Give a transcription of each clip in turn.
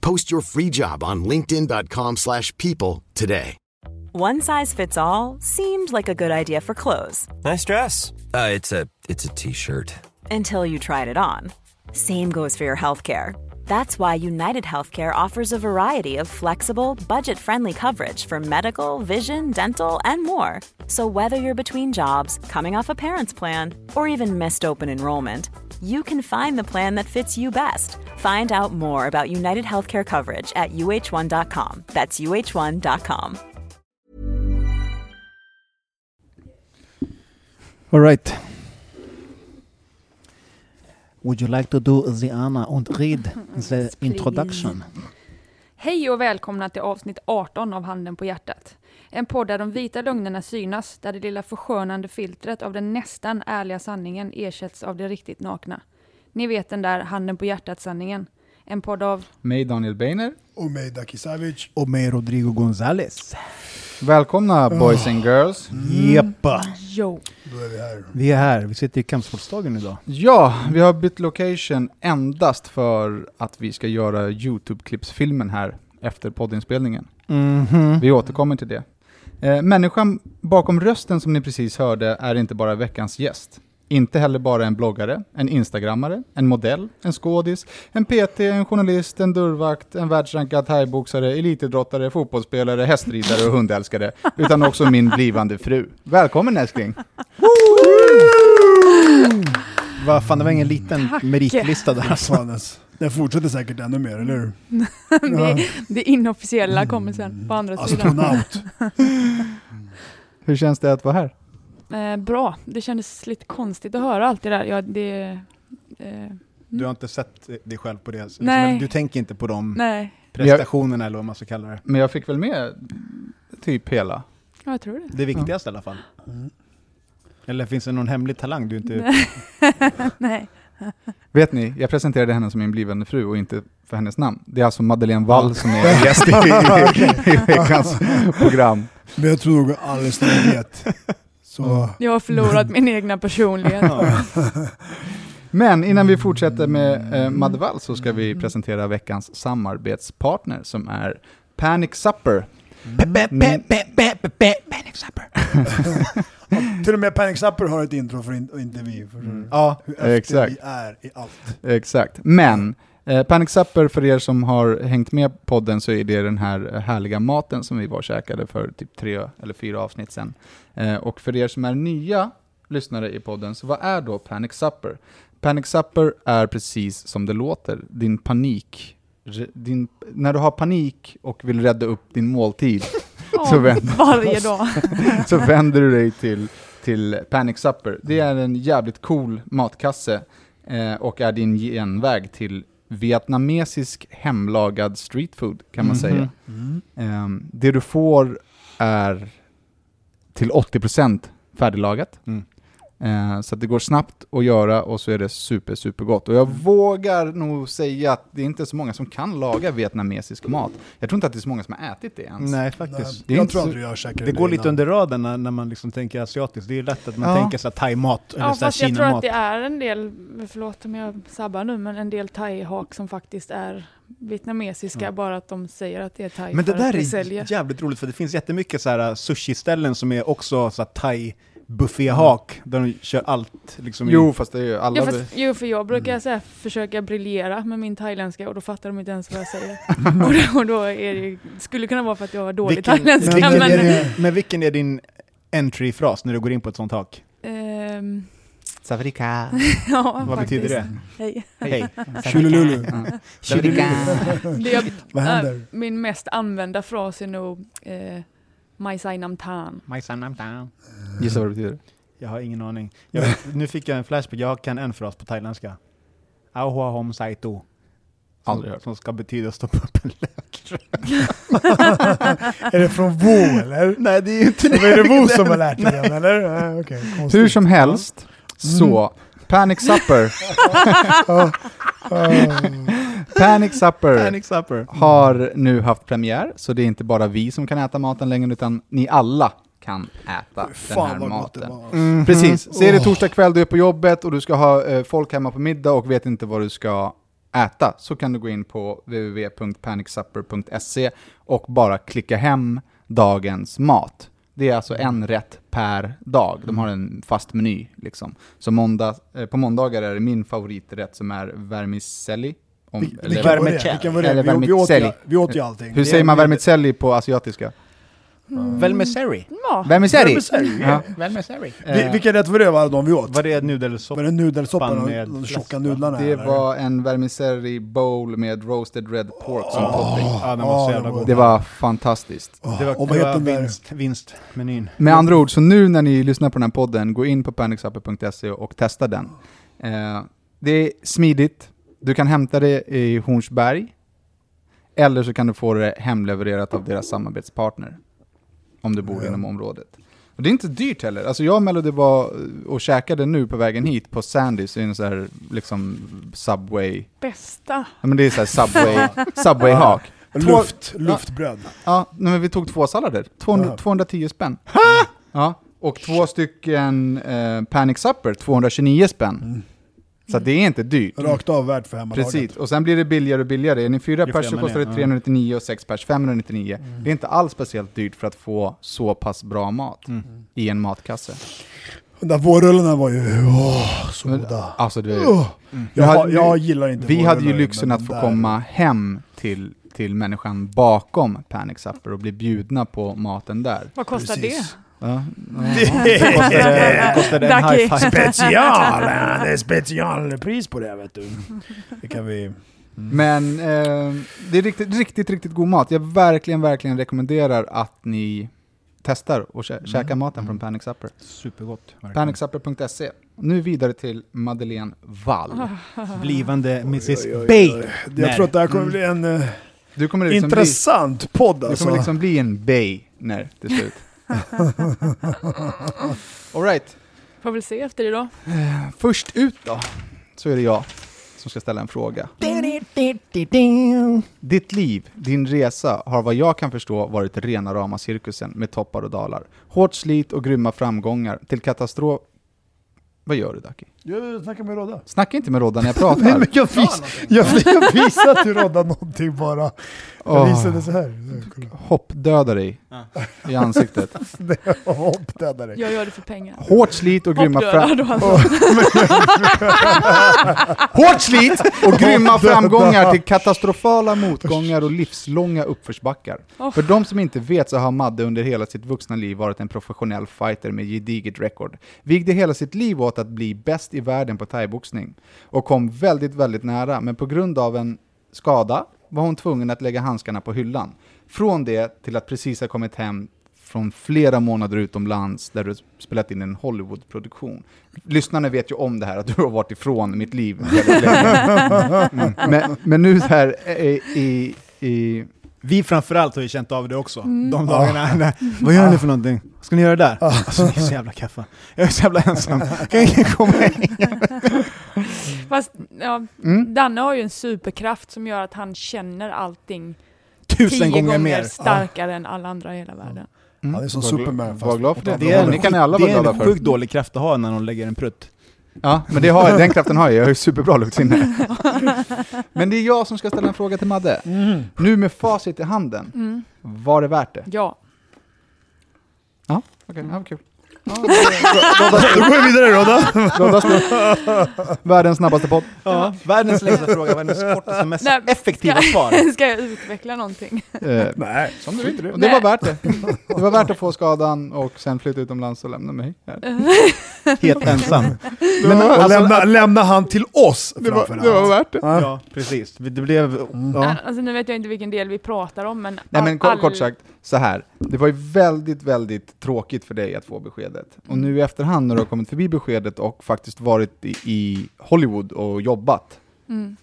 Post your free job on linkedin.com/people slash people today. One size fits all seemed like a good idea for clothes Nice dress. Uh, it's a it's a t-shirt. until you tried it on. Same goes for your healthcare. That's why United Healthcare offers a variety of flexible, budget-friendly coverage for medical, vision, dental, and more. So whether you're between jobs, coming off a parent's plan, or even missed open enrollment, you can find the plan that fits you best. Find out more about United Healthcare coverage at uh1.com. That's uh1.com. All right. Would you like to do the Anna and read the introduction? Hej och välkomna till avsnitt 18 av Handen på hjärtat. En podd där de vita lögnerna synas, där det lilla förskönande filtret av den nästan ärliga sanningen ersätts av det riktigt nakna. Ni vet den där Handen på hjärtat-sanningen. En podd av Mig Daniel Beiner. Och mig Daki Savic. Och med Rodrigo Gonzales. Välkomna boys and girls. Jeppa. Yo. Då är vi här. Vi är här, vi sitter i Kampsportsdagen idag. Ja, vi har bytt location endast för att vi ska göra YouTube-klippsfilmen här efter poddinspelningen. Mhm. Vi återkommer till det. Eh, människan bakom rösten som ni precis hörde är inte bara veckans gäst. Inte heller bara en bloggare, en instagrammare, en modell, en skådis, en PT, en journalist, en dörrvakt, en världsrankad thaiboxare, elitidrottare, fotbollsspelare, hästridare och hundälskare, utan också min blivande fru. Välkommen älskling! Vad fan, det var ingen liten Tack. meritlista där alltså. Alltså. Den fortsätter säkert ännu mer, eller hur? det, det inofficiella kommer sen på andra sidan. Astronaut. Hur känns det att vara här? Eh, bra. Det kändes lite konstigt att höra allt det där. Ja, det, eh, Du har inte sett dig själv på det? Liksom, Nej. Du tänker inte på de nej, prestationerna eller vad man ska kalla det? Men jag fick väl med typ hela. ja, jag tror det. Det viktigaste i alla fall. Mm. Eller finns det någon hemlig talang du inte... Nej. Vet ni, jag presenterade henne som min blivande fru och inte för hennes namn. Det är alltså Madeleine Wall som är gäst i, i, i veckans program. Men jag tror nog alldeles ni vet. Så... Jag har förlorat min egna personlighet. Men innan vi fortsätter med eh, Madde Wall så ska vi presentera veckans samarbetspartner som är Panic Supper. Min- Panic Supper. Till och med Panic Supper har ett intro för in, inte vi. För Ja, Hur efter exakt. vi är i allt. Exakt. Men eh, Panic Supper, för er som har hängt med podden, så är det den här härliga maten som vi var och käkade för typ tre eller fyra avsnitt sedan. Eh, och för er som är nya lyssnare i podden, så vad är då Panic Supper? Panic Supper är precis som det låter, din panik. Din, när du har panik och vill rädda upp din måltid, Ja, Så vänd- varje dag. så vänder du dig till, till Panic Supper. Det är en jävligt cool matkasse eh, och är din genväg till vietnamesisk hemlagad street food kan man Mhm. säga. Mm. Ehm, det du får är till 80% färdiglagat. Mm. Eh, så att det går snabbt att göra och så är det super, super gott. Och jag vågar nog säga att det är inte så många som kan laga vietnamesisk mat. Jag tror inte att det är så många som har ätit det ens. Nej, Nej, faktiskt. Det är jag inte tror så- aldrig jag käkade Det går lite under raden när, när man liksom tänker asiatiskt. Det är ju lätt att man Ja. tänker thai-mat eller Ja, så här fast jag tror att kinamat. det är en del, förlåt om jag sabbar nu, men en del thai-hak som faktiskt är vietnamesiska, Ja. bara att de säger att det är thai Men det där att är säljer. jävligt roligt för det finns jättemycket så här sushi-ställen som är också så thai bufféhak, där de kör allt liksom i- Jo, fast det är ju alla... Jo, fast, jo, för jag brukar så här, försöka briljera med min thailändska och då fattar de inte ens vad jag säger. och då, och då är det, skulle kunna vara för att jag har dålig Vilken- thailändska. vilken men, är det- Men vilken är din entry-fras när du går in på ett sånt tak? ehm, Savarika. ja, Vad faktiskt. betyder det? Hej. Hej. Det jag, Vad händer? äh, min mest använda fras är nog eh, Mai Sai Nam Tan. My son, I'm down. Gissa vad det betyder? Jag har ingen aning. Jag nu fick jag en flashback, jag kan en fras på thailändska. Ahua hom sai tu. Aldrig hört. Som ska betyda stoppa upp en lök. Är det från Vo eller? Nej det är ju inte Vad är det Vo som har lärt dig den eller? Okej, konstigt. Hur som helst, så Panic Supper, Ah. Panic Supper Panic supper. har nu haft premiär, så det är inte bara vi som kan äta maten längre, utan ni alla kan äta den här Fan vad gott det maten. var. Mm. Precis, så är det torsdag kväll, du är på jobbet och du ska ha eh, folk hemma på middag och vet inte vad du ska äta, så kan du gå in på www.panicsupper.se och bara klicka hem dagens mat. Det är alltså en rätt per dag. De har en fast meny. Liksom. Så måndag, eh, på måndagar är det min favoriträtt som är vermicelli. Om, Vil- eller- Vilken var det? vermicelli. Vilken var det? Eller Vi, vi, åt ju, vi åt ju allting. hur säger man vermicelli på asiatiska? Velmeseri. Ja, Vermicelli! Vermicelli. Ja. Velmeseri. Vi, vilken rätt var det var de vi åt? Var det Var nudelsoppa? det nudelsoppan med och de tjocka nudlarna? Det eller? var en vermicelli bowl med roasted red pork som topping. Ja, den var så Ja, jävla det var- god. Det var fantastiskt. Åh, Det var, och vad det heter var vinst, vinstmenyn. Med andra ord, så nu när ni lyssnar på den här podden, gå in på panicsupper.se och testa den. Eh, det är smidigt, du kan hämta det i Hornsberg, eller så kan du få det hemlevererat av deras samarbetspartner, om du bor inom området. Och det är inte dyrt heller. Alltså jag och Melody var och käkade nu på vägen hit på Sandys, i en sån här liksom Subway, bästa. ja men det är så här Subway, Subway-hak. Luft, luftbröd. Ja, nej, men vi tog två sallader. 200, Ja. 210 spänn. Ja, och två stycken eh, Panic Supper, 229 spänn. Så det är inte dyrt. Rakt av värt för hemmalaget. Precis, och sen blir det billigare och billigare. Är ni fyra pers så kostar det ja. 399 och sex pers 599. Det är inte alls speciellt dyrt för att få så pass bra mat i en matkasse. De där vårrullarna var ju åh, så goda. Alltså det, Åh. Vi Jag, hade- jag gillar inte vi hade ju lyxen att få där- komma hem till, till människan bakom Panic Supper och bli bjudna på maten där. Vad kostar Precis. Ja, ja. Det kostade, kostade en high five. Special! Det är specialpris på det vet du. Det kan vi... Men eh, det är riktigt, riktigt, riktigt god mat. Jag verkligen, verkligen rekommenderar att ni testar och kä- käkar maten från Panic Supper. Supergott. Panicsupper.se. Nu vidare till Madeleine Wall. Blivande Mrs Oj, oj, oj, Bay. Jag tror att det här kommer bli en eh, Du kommer liksom intressant podd bli, du alltså. kommer liksom bli en bay när till slut. All right. Får väl se efter det då. Först ut då, så är det jag som ska ställa en fråga. Ditt liv, din resa, har vad jag kan förstå varit rena rama cirkusen med toppar och dalar. Hårt slit och grymma framgångar till katastrof... Vad gör du Ducky? Jag snackar med Rodda. Snacka inte med Rodda när jag pratar. Nej men jag, vis, jag, jag visade till Rodda någonting bara. Jag Åh. visade så här. Hoppdöda dig i ansiktet. Hopp dödade dig. Jag gör det för pengar. Hårt slit och grymma Hoppdöda fram... då alltså. Hårt slit och grymma framgångar till katastrofala motgångar och livslånga uppförsbackar. Oh. För de som inte vet så har Madde under hela sitt vuxna liv varit en professionell fighter med gediget record. Vigde hela sitt liv åt att bli bäst i världen på thaiboxning och kom väldigt, väldigt nära, men på grund av en skada var hon tvungen att lägga handskarna på hyllan. Från det till att precis ha kommit hem från flera månader utomlands där du spelat in en Hollywoodproduktion. Lyssnarna vet ju om det här, att du har varit ifrån mitt liv. Mm. Men, men nu här i, i, i Vi framförallt har ju känt av det också. Mm. De dagarna. när- Vad gör ni för någonting? Vad ska ni göra där? Alltså ni är så jävla kaffa. Jag är så jävla ensam. Kan ingen komma in? Fast ja, Mm. Danne har ju en superkraft som gör att han känner allting Tusen tio gånger gånger mer. starkare än alla andra i hela världen. Mm. Han är som Superman, Var glad för det. Det, är, ni kan ni alla det vara är glada en sjukt dålig kraft att ha när någon lägger en prutt. Ja, men det har jag, den kraften har jag. Jag har ju superbra luktsinne. Men det är jag som ska ställa en fråga till Madde. Mm. Nu med facit i handen, Mm. var det värt det? Ja. Ja, okej, ja, kul. Då går vi vidare Rodda. Världens snabbaste podd. Ja, världens längsta fråga, världens kortaste, mest Nej, effektiva ska, svar. Ska jag utveckla någonting? Eh, Nej. som du vill. Och Nej. det var värt det. Det var värt att få skadan och sen flytta utomlands och lämna mig här. Helt ensam. Men Och alltså, lämna, lämna han till oss det, var, det var värt det. Ja. Ja, precis. Det blev... Ja. Alltså nu vet jag inte vilken del vi pratar om, men... Nej men kort, all- kort sagt, så här. Det var ju väldigt, väldigt tråkigt för dig att få beskedet. Och nu i efterhand när du har kommit förbi beskedet och faktiskt varit i, i Hollywood och jobbat, Mm.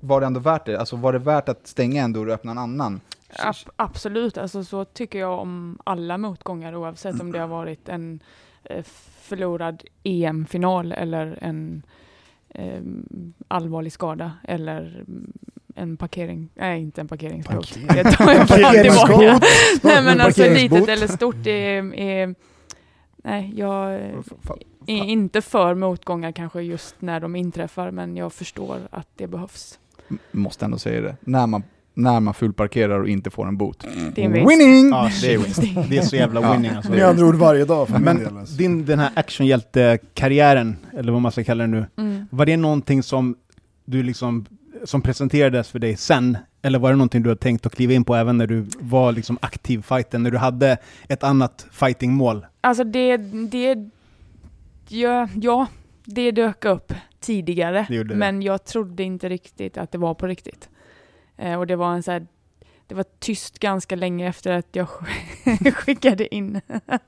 var det ändå värt det? Alltså var det värt att stänga en dörr och öppna en annan? Ab- absolut, alltså så tycker jag om alla motgångar oavsett om det har varit en eh, förlorad EM-final eller en eh, allvarlig skada eller en parkering, nej inte en parkeringsbot. Det tar jag fan Parkeringsbot. tillbaka. Nej men En alltså litet eller stort är, är nej jag är inte för motgångar kanske just när de inträffar men jag förstår att det behövs. M- Måste ändå säga det. När man, när man fulparkerar och inte får en bot. Det är en vinst. Winning! Ja, det är, win. det är så jävla Ja. winning alltså. Med andra ord varje dag för Men del. alltså. din, den här actionhjältekarriären, eller vad man ska kalla det nu, Mm. var det någonting som du liksom, som presenterades för dig sen? Eller var det någonting du hade tänkt att kliva in på även när du var liksom aktiv fighten, när du hade ett annat fightingmål? Alltså det, det, ja, ja, det dök upp tidigare, Det gjorde det. men jag trodde inte riktigt att det var på riktigt. Eh, och det var en så här, det var tyst ganska länge efter att jag skickade in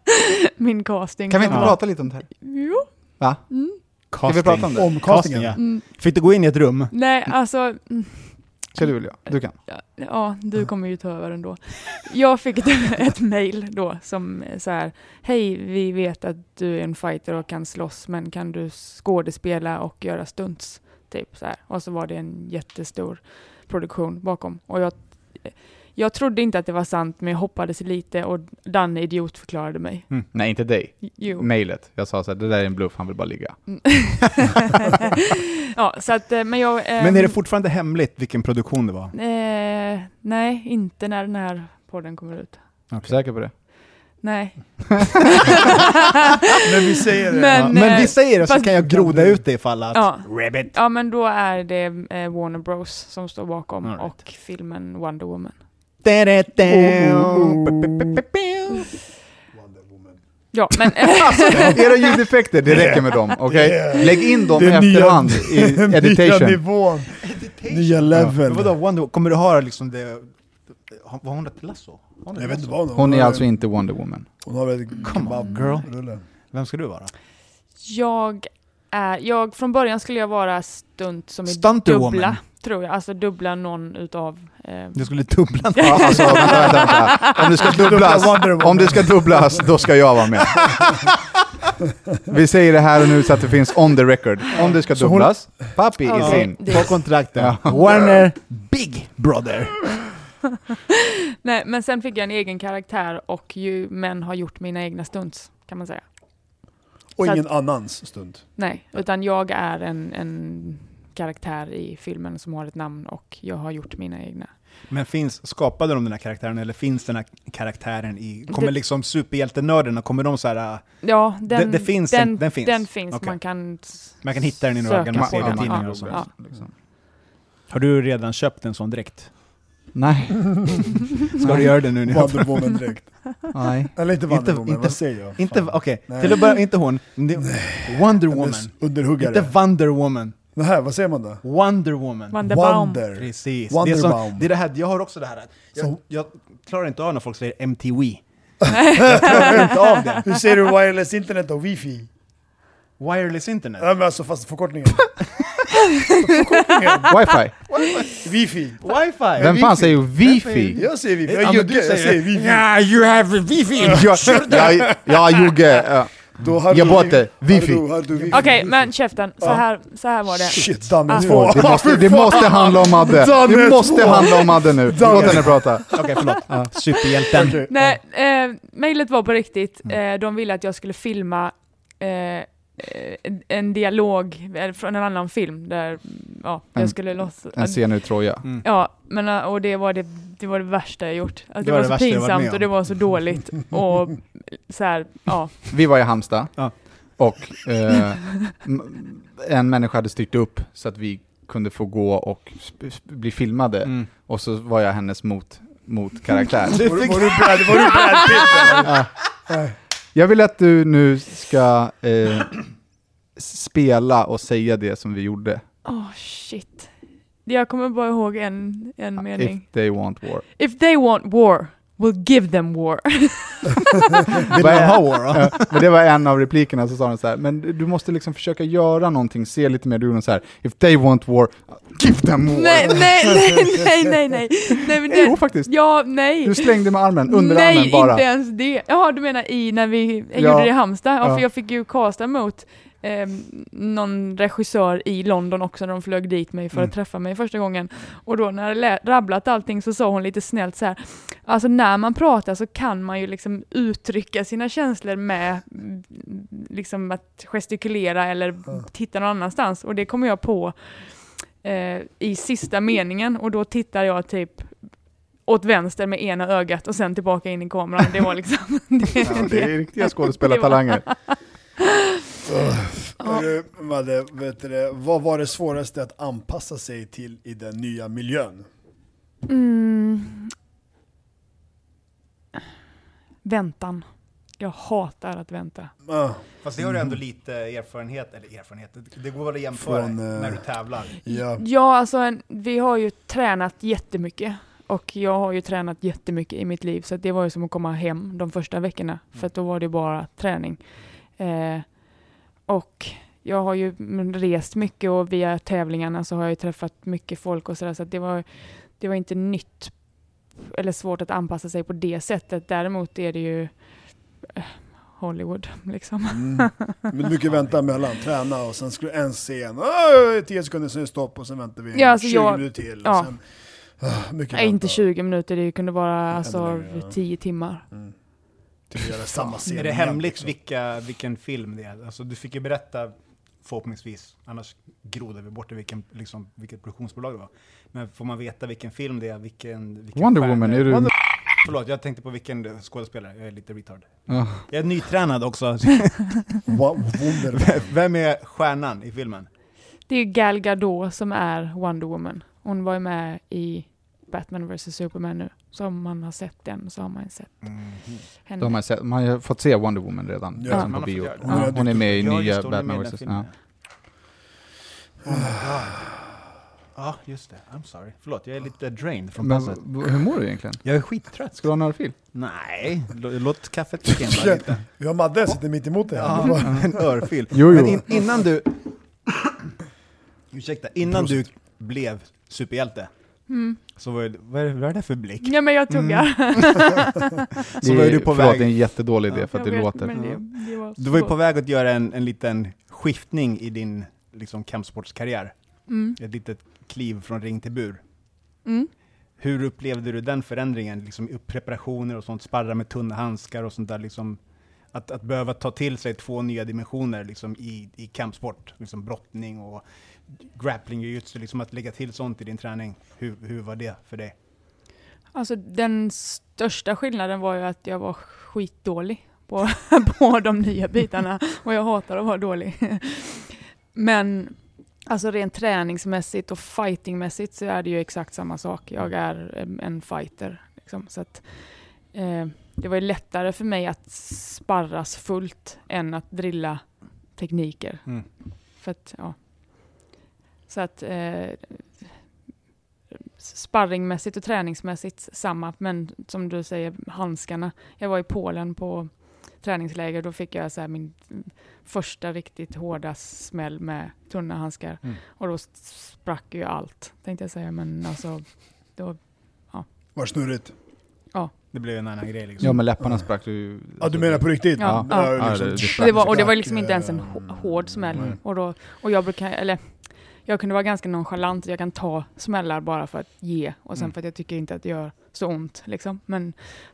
min casting. Kan vi inte Ja. prata lite om det här? Jo. Va? Mm. Ska vi prata om det? Om castingen. ja. Mm. Fick du gå in i ett rum? Nej, alltså, Ska du vilja? Du kan. ja, du kommer ju ta över ändå. Jag fick ett, ett mail då som så här, hej, vi vet att du är en fighter och kan slåss, men kan du skådespela och göra stunts? Typ så här. Och så var det en jättestor produktion bakom. Och jag, jag trodde inte att det var sant, men jag hoppades lite och Danne idiotförklarade mig. Nej, inte dig. Jo. Mailet. Jag sa så här, det där är en bluff, han vill bara ligga. ja, så att, eh, men jag... Men är det fortfarande hemligt vilken produktion det var? Eh, nej, inte när den här podden kommer ut. Är du säker på det? Nej. Men vi säger det. Men, ja, men eh, vi säger det så kan jag groda ut det ifall att... Ja. Rabbit. ja, men då är det eh, Warner Bros som står bakom right. och filmen Wonder Woman. Ja, men... Era ljudeffekter, det räcker med dem, okej? Yeah. Lägg in dem det efterhand nya- efterhand i Nya editation. nivån. Nya level. Ja. vadå, Wonder, kommer du ha liksom det... Var hon ett lasso? Hon Jag vet inte vad hon Hon är alltså inte Wonder Woman. Hon har väl Come on, girl. Vem ska du vara? jag är... Jag, från början skulle jag vara stunt som är Stunter dubbla, woman tror jag. Alltså dubbla någon utav... Eh, Du skulle dubbla Ja, alltså, vänta, vänta, vänta. Om det ska dubblas, om det ska dubblas, då ska jag vara med. Vi säger det här och nu så att det finns on the record. Om det ska dubblas, Papi is in. På kontraktet. Ja. Warner Big Brother. Nej, men sen fick jag en egen karaktär och ju, men har gjort mina egna stunts, kan man säga. Och Så ingen annans stund. Nej, utan jag är en, en karaktär i filmen som har ett namn och jag har gjort mina egna. Men finns, skapade de den här karaktären eller finns den här karaktären i... Kommer Det- liksom superhjältenördarna, kommer de så här... äh, Ja, den, Det- det finns den, en- den finns? Den finns. Okej. Man kan Man kan hitta den i några gamla serietidningar Ja, och ja. Liksom. Har du redan köpt en sån dräkt? Nej. Ska du göra det nu? Wonder Woman direkt. Nej. Eller inte Wonder Woman, inte- vad säger jag? Inte, okej, Nej. till att börja, inte hon. Det, Wonder Woman. Underhuggare. Inte Wonder Woman. Det här, vad säger man då? Wonder Woman. Wonderbaum. Wonder. Precis. Det är, som, Wonderbaum. det är det här, jag har också det här. Jag, Så- jag klarar inte av när folk säger MTV. jag klarar inte av det. Hur säger du wireless internet och wifi? Wireless internet. Ja men alltså fast förkortningen. Wifi. Wifi. Wifi! Vem fan säger wifi? Jag säger wifi, Ja, jag men Jugge, du jag säger- säger wifi. Ja, you have wifi! Ja, ja, ja Jugge. ja. Då har Jag du- bort det. Wifi. Okej, men käften. Så här, så här var det. Shit, Danne Ah. nu. Två. Det måste, det måste handla om Madde. Danne Det måste handla om Madde nu. Danne. Låt henne prata. Okej, förlåt. Superhjälten. Okej, Nej, eh, mejlet var på riktigt. Mm. Eh, de ville att jag skulle filma eh, en- en dialog eh, från en annan film där ja, jag En- skulle låtsas... En scen ur Troja. Mm. Ja, men, eh, och det var det, det var det värsta jag gjort. Alltså, det, var var det så pinsamt och det var så dåligt. och så här, ja. Vi var i Halmstad Ja. och eh, en människa hade styrt upp så att vi kunde få gå och bli filmade. Mm. Och så var jag hennes mot, mot karaktär. Var, du- var, du Brad, var du Brad Pitt. Jag vill att du nu ska eh, spela och säga det som vi gjorde. Åh shit. Jag kommer bara ihåg en, en mening. If they want war. If they want war, we'll give them war. Vill man ha war men det var en av replikerna, så sa de så här, men du måste liksom försöka göra någonting, se lite mer, du gjorde så här, if they want war, give them war. nej, nej, nej, nej, nej, nej. nej men Jo, det, faktiskt. ja, nej. Du slängde med armen, under Nej, armen bara. inte ens det. Jaha, du menar i när vi Ja. gjorde det i Halmstad? Ja, Ja. för jag fick ju casta mot eh, någon regissör i London också när de flög dit mig för Mm. att träffa mig första gången. Och då när jag rabblat allting så sa hon lite snällt så här. Alltså när man pratar så kan man ju liksom uttrycka sina känslor med mm, liksom att gestikulera eller titta någon annanstans. Och det kom jag på eh, i sista meningen och då tittar jag typ åt vänster med ena ögat och sen tillbaka in i kameran. Det var liksom... det, Ja, det är riktiga skådespelartalanger. Hörru, Madde, vet du, vad var det svåraste att anpassa sig till i den nya miljön? Mm. Väntan. Jag hatar att vänta. Ah, Fast det har du ändå lite erfarenhet, eller erfarenhet, det går väl att jämföra Från, eh, när du tävlar. ja. Ja, alltså en, vi har ju tränat jättemycket. Och jag har ju tränat jättemycket i mitt liv, så det var ju som att komma hem de första veckorna. För att då var det bara träning. Eh, och jag har ju rest mycket och via tävlingarna så har jag ju träffat mycket folk och sådär. Så att det var, det var inte nytt eller svårt att anpassa sig på det sättet. Däremot är det ju eh, Hollywood liksom. Mm. Men mycket vänta mellan, träna och sen skulle en scen, 10 sekunder sen är stopp och sen väntar vi Ja, alltså 20 jag- minuter till. ja. Sen, mycket Nej, inte vänta. 20 minuter, det kunde vara alltså längre, ja. 10 timmar. Mm. Till att göra samma scen Är det hemligt liksom. vilka, vilken film det är? Alltså du fick ju berätta förhoppningsvis, annars grodde vi bort det vilken, liksom, vilket produktionsbolag det var. Men får man veta vilken film det är, vilken... vilken Wonder Woman, är du... Förlåt, jag tänkte på vilken skådespelare, jag är lite retard. Ja. Jag är nytränad också. Wonder. Vem är stjärnan i filmen? Det är Gal Gadot som är Wonder Woman. Hon var ju med i Batman vs Superman nu. Så om man har sett den så har man sett henne. Då har man, sett, man har fått se Wonder Woman redan, Ja, liksom man på har bio. Ja, hon är med i Ja, nya just det, hon är med i Batman den vs. filmen, Ja. Oh. Ja, just det. I'm sorry. Förlåt, jag är lite drained från passet. hur mår du egentligen? Jag är skittrött. Ska du ha en örfil? Nej, lå- låt kaffet bara lite. Vi har Madde sitter mitt emot dig. Ja, en örfil. Jo, jo. Men in, innan du... Ursäkta, innan du blev superhjälte, Mm. så var det, vad, är, vad är det för blick? Ja men jag tuggar. Så var är- du på förlåt, väg- det är en jättedålig idé Ja. för att Jag det vet, låter. det, det var Du var ju på väg att göra en, en liten skiftning i din liksom, kampsportskarriär. Mm. Ett litet kliv från ring till bur. Mm. Hur upplevde du den förändringen? Liksom i preparationer och sånt, sparra med tunna handskar och sånt där. Liksom, att, att behöva ta till sig två nya dimensioner liksom, i, i kampsport, liksom brottning och grappling jujutsu, liksom att lägga till sånt i din träning. Hur, hur var det för dig? Alltså den största skillnaden var ju att jag var skitdålig på, på de nya bitarna och jag hatar att vara dålig. Men alltså rent träningsmässigt och fightingmässigt så är det ju exakt samma sak. Jag är en fighter. Liksom. Så att, eh, det var ju lättare för mig att sparras fullt än att drilla tekniker. Mm. För att, ja. Så att eh, sparringmässigt och träningsmässigt samma, men som du säger, handskarna. Jag var i Polen på träningsläger, då fick jag så här min första riktigt hårda smäll med tunna handskar. Mm. Och då sprack ju allt, tänkte jag säga. Men alltså, då, Var snurrigt. Det blev en annan grej liksom. Ja, men läpparna sprack du Ja, du menar på riktigt? Ja, Ja, ja. liksom, Ja, det- det det var, och det var liksom inte ens en hå- hård smäll. nej. Och, då, och jag brukar, eller jag kunde vara ganska nonchalant, jag kan ta smällar bara för att ge och sen Mm. för att jag tycker inte att det gör så ont. Liksom. Men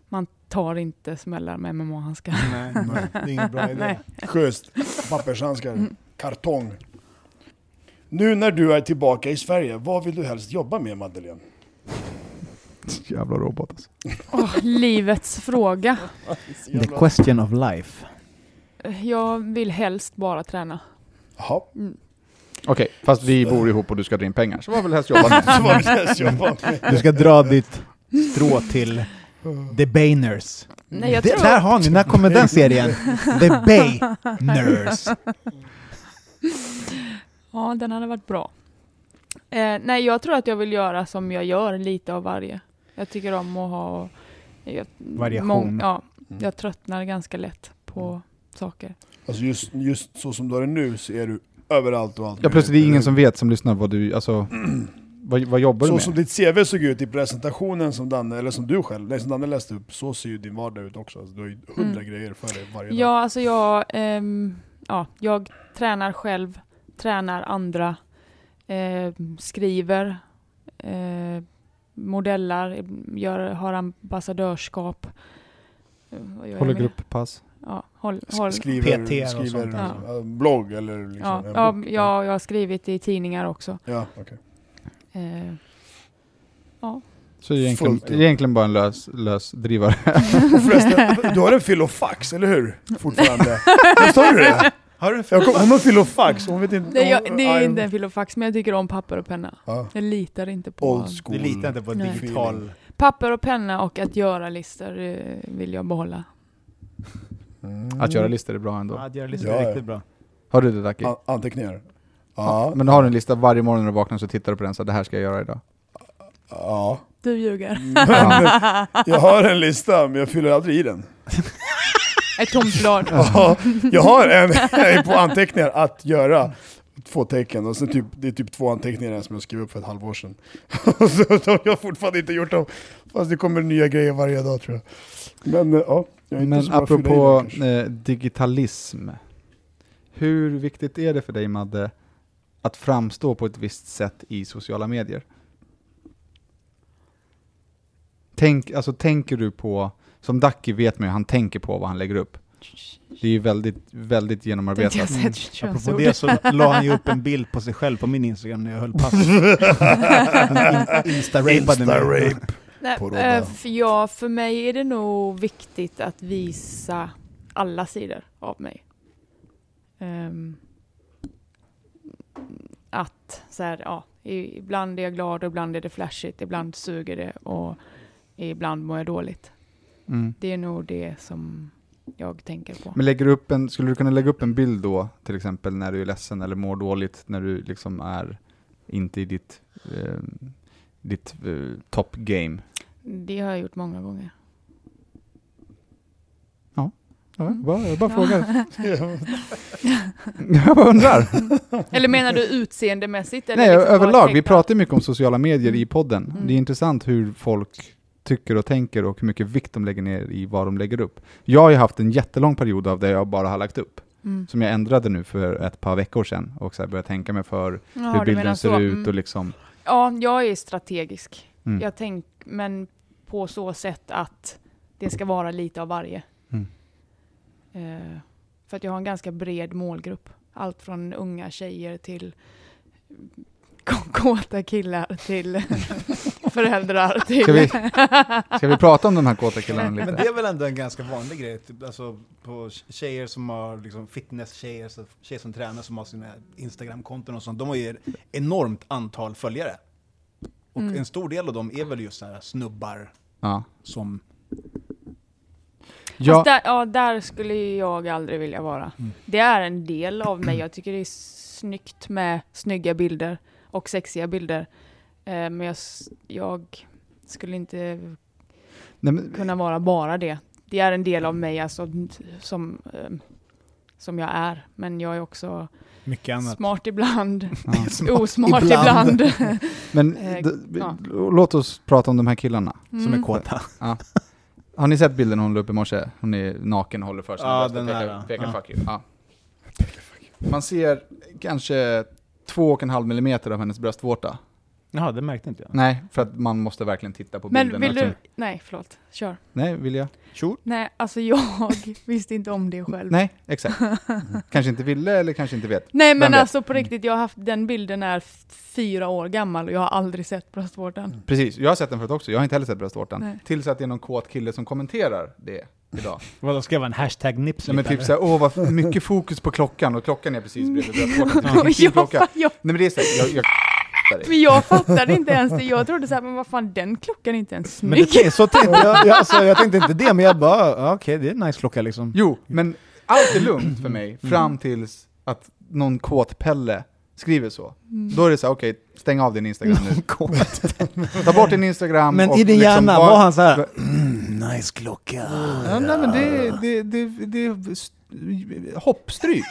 man tar inte smällar med MMA-handskar. Nej, nej, det är ingen bra idé. Schysst. Pappershandskar. Mm. Kartong. Nu när du är tillbaka i Sverige, vad vill du helst jobba med Madeleine? Jävla robot alltså. Åh, livets fråga. The question of life. Jag vill helst bara träna. Jaha. Okej, fast vi bor ihop och du ska dra in pengar, så vad vill helst jobba Så med? var det helst jobba med. Du ska dra ditt strå till The Bayners. Nej, jag Det, tror... där har ni, när kommer den serien? The Bayners. Ja, den hade varit bra. Eh, nej, jag tror att jag vill göra som jag gör, lite av varje. Jag tycker om att ha... Jag, Variation. ja, Mm. jag tröttnar ganska lätt på saker. Alltså just, just så som du har det nu så är du överallt och allt. Ja, plötsligt det är ingen som vet som lyssnar vad du, alltså, vad, vad jobbar du Så med? som ditt CV såg ut i presentationen som Danne, eller som du själv, nej, som Danne läste upp, så ser ju din vardag ut också. Alltså, du har ju hundra Mm. grejer för dig varje dag. Ja, alltså jag, ehm, ja, jag tränar själv, tränar andra, ehm, skriver, eh, modellar, gör, har ambassadörskap. Eh, Håller grupppass? Ja, håll, håll. Skriver, PT och skriver sånt. ja. blogg eller liksom Ja, ja, ja, jag har skrivit i tidningar också. ja okej. Eh, Så det är egentligen, Fullt egentligen bara en lös, lös drivare. Förresten, du har en filofax, eller hur? Fortfarande. Visst har du det? Har du Jag kom, hon har filofax, hon vet inte... är, hon- det är inte en filofax, men jag tycker om papper och penna. Ja. Jag litar inte på... Old school. Du litar inte på Nej. digital... Papper och penna och att göra listor eh, vill jag behålla. Mm. Att göra listor är bra ändå. Ja, att göra listor Ja, är ja. riktigt bra. Har du det Daki? An- Anteckningar. Ja. Men har du en lista varje morgon när du vaknar så tittar du på den så här, det här ska jag göra idag. Ja. Du ljuger. Jag har en lista, men jag fyller aldrig i den. Ett tomt blad. Ja, jag har en på anteckningar att göra. Två tecken, och sen typ, det är typ två anteckningar som jag skrev upp för ett halvår sedan. Och så har jag fortfarande inte gjort dem, fast det kommer nya grejer varje dag tror jag. Men eh, ja, Men apropå kanske. eh, digitalism. Hur viktigt är det för dig Madde att framstå på ett visst sätt i sociala medier? Tänk, alltså, tänker du på, som Ducky vet man ju, han tänker på vad han lägger upp. Det är ju väldigt, väldigt genomarbetat. ett Apropå det så la han ju upp en bild på sig själv på min Instagram när jag höll pass. In- Insta-rapade mig. Insta-rape. Nej, på eh, Rodda. för, ja, för mig är det nog viktigt att visa alla sidor av mig. Ehm, att så här, ja, ibland är jag glad, och ibland är det flashigt, ibland suger det och ibland mår jag dåligt. Mm. Det är nog det som jag tänker på. Men lägger du upp en, skulle du kunna lägga upp en bild då, till exempel när du är ledsen eller mår dåligt, när du liksom är inte i ditt, eh, ditt eh, top game? Det har jag gjort många gånger. Ja, Mm. bara, jag bara Ja. frågar. jag bara undrar. Eller menar du utseendemässigt? Eller Nej, liksom överlag. Vi pratar mycket om sociala medier i Mm. podden. Mm. Det är intressant hur folk tycker och tänker och hur mycket vikt de lägger ner i vad de lägger upp. Jag har ju haft en jättelång period av det jag bara har lagt upp, Mm. som jag ändrade nu för ett par veckor sedan och så började tänka mig för Ja, hur bilden ser ut Mm. och liksom... Ja, jag är strategisk. Mm. Jag tänk, men på så sätt att det ska vara lite av varje. Mm. Eh, för att jag har en ganska bred målgrupp. Allt från unga tjejer till kåta killar till föräldrar till... Ska vi, ska vi prata om de här kåta killarna Men det lite? är väl ändå en ganska vanlig grej, typ, alltså på tjejer som har liksom fitness-tjejer, så tjejer som tränar som har sina Instagram-konton och sånt, de har ju ett enormt antal följare. Och Mm. en stor del av dem är väl just så här snubbar Ja. som... Ja, Fast där, ja, där skulle ju jag aldrig vilja vara. Mm. Det är en del av mig. Jag tycker det är snyggt med snygga bilder och sexiga bilder. Eh, men jag, jag skulle inte nej, men, kunna vara bara det. Det är en del av mig alltså, som, eh, som jag är. Men jag är också Mycket annat. smart ibland, ja. osmart Ibland. ibland. men Eh, ja. låt oss prata om de här killarna. Som är Mm. kåta. Har ni sett bilden hon la upp i morse? Hon är naken och håller för sina Ja, den här, pekar ja. fuck you. Ja. Man ser kanske två och en halv millimeter av hennes bröstvårta. Jaha, det märkte inte jag. Nej, för att man måste verkligen titta på bilden. Men vill också. du... Nej, förlåt. Kör. Nej, vill jag? Sure. Nej, alltså jag visste inte om det själv. Nej, exakt. kanske inte ville eller kanske inte vet. Nej men vet? alltså på riktigt, jag har haft, den bilden är fyra år gammal och jag har aldrig sett bröstvårtan. Precis, jag har sett den förut också. Jag har inte heller sett bröstvårtan. Nej. Tills att det är någon kåt kille som kommenterar det idag. Vadå, ska jag vara en hashtag nipslip Nej, men typ såhär, åh vad mycket fokus på klockan och klockan är precis bredvid bröstvårtan. Typ, jag, Nej men det är såhär, jag, jag dig. men jag fattade inte ens det. Jag trodde såhär, men vad fan den klockan är inte ens Men det, snygg. så tänkte jag, jag, alltså, jag tänkte inte det, men jag bara, ja, okej, det är en nice klocka liksom. Jo, men allt är lugnt för mig fram tills att någon kåt Pelle skriver så. Då är det så här, okej, stäng av din Instagram nu. Ta bort din Instagram Men och i din liksom hjärna var- var han så här. Mm, nice klocka. Ja, nej men det, det, det, det är st- hoppstryk.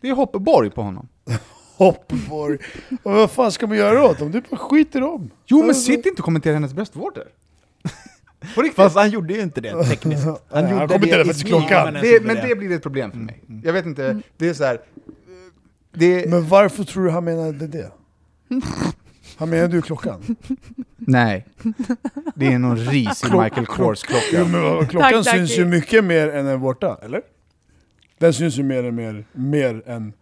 Det är hoppborg på honom. Hoppborg. Och vad fan ska man göra åt dem? Du bara skiter om. Jo men sitt inte och kommentera hennes bröstvårtor. På riktigt. Fast han gjorde ju inte det tekniskt. Han han gjorde kommenterade i faktiskt smyg, klockan. men det, men det blir ett problem för mig. Jag vet inte, Mm. det är så här. Det, Men varför tror du han menade det? Han menade du klockan? nej. Det är någon risig Michael Kors-klocka. Jo, men klockan Tack, tack. syns ju mycket mer än en vårta, eller? Den syns ju mer än mer, mer än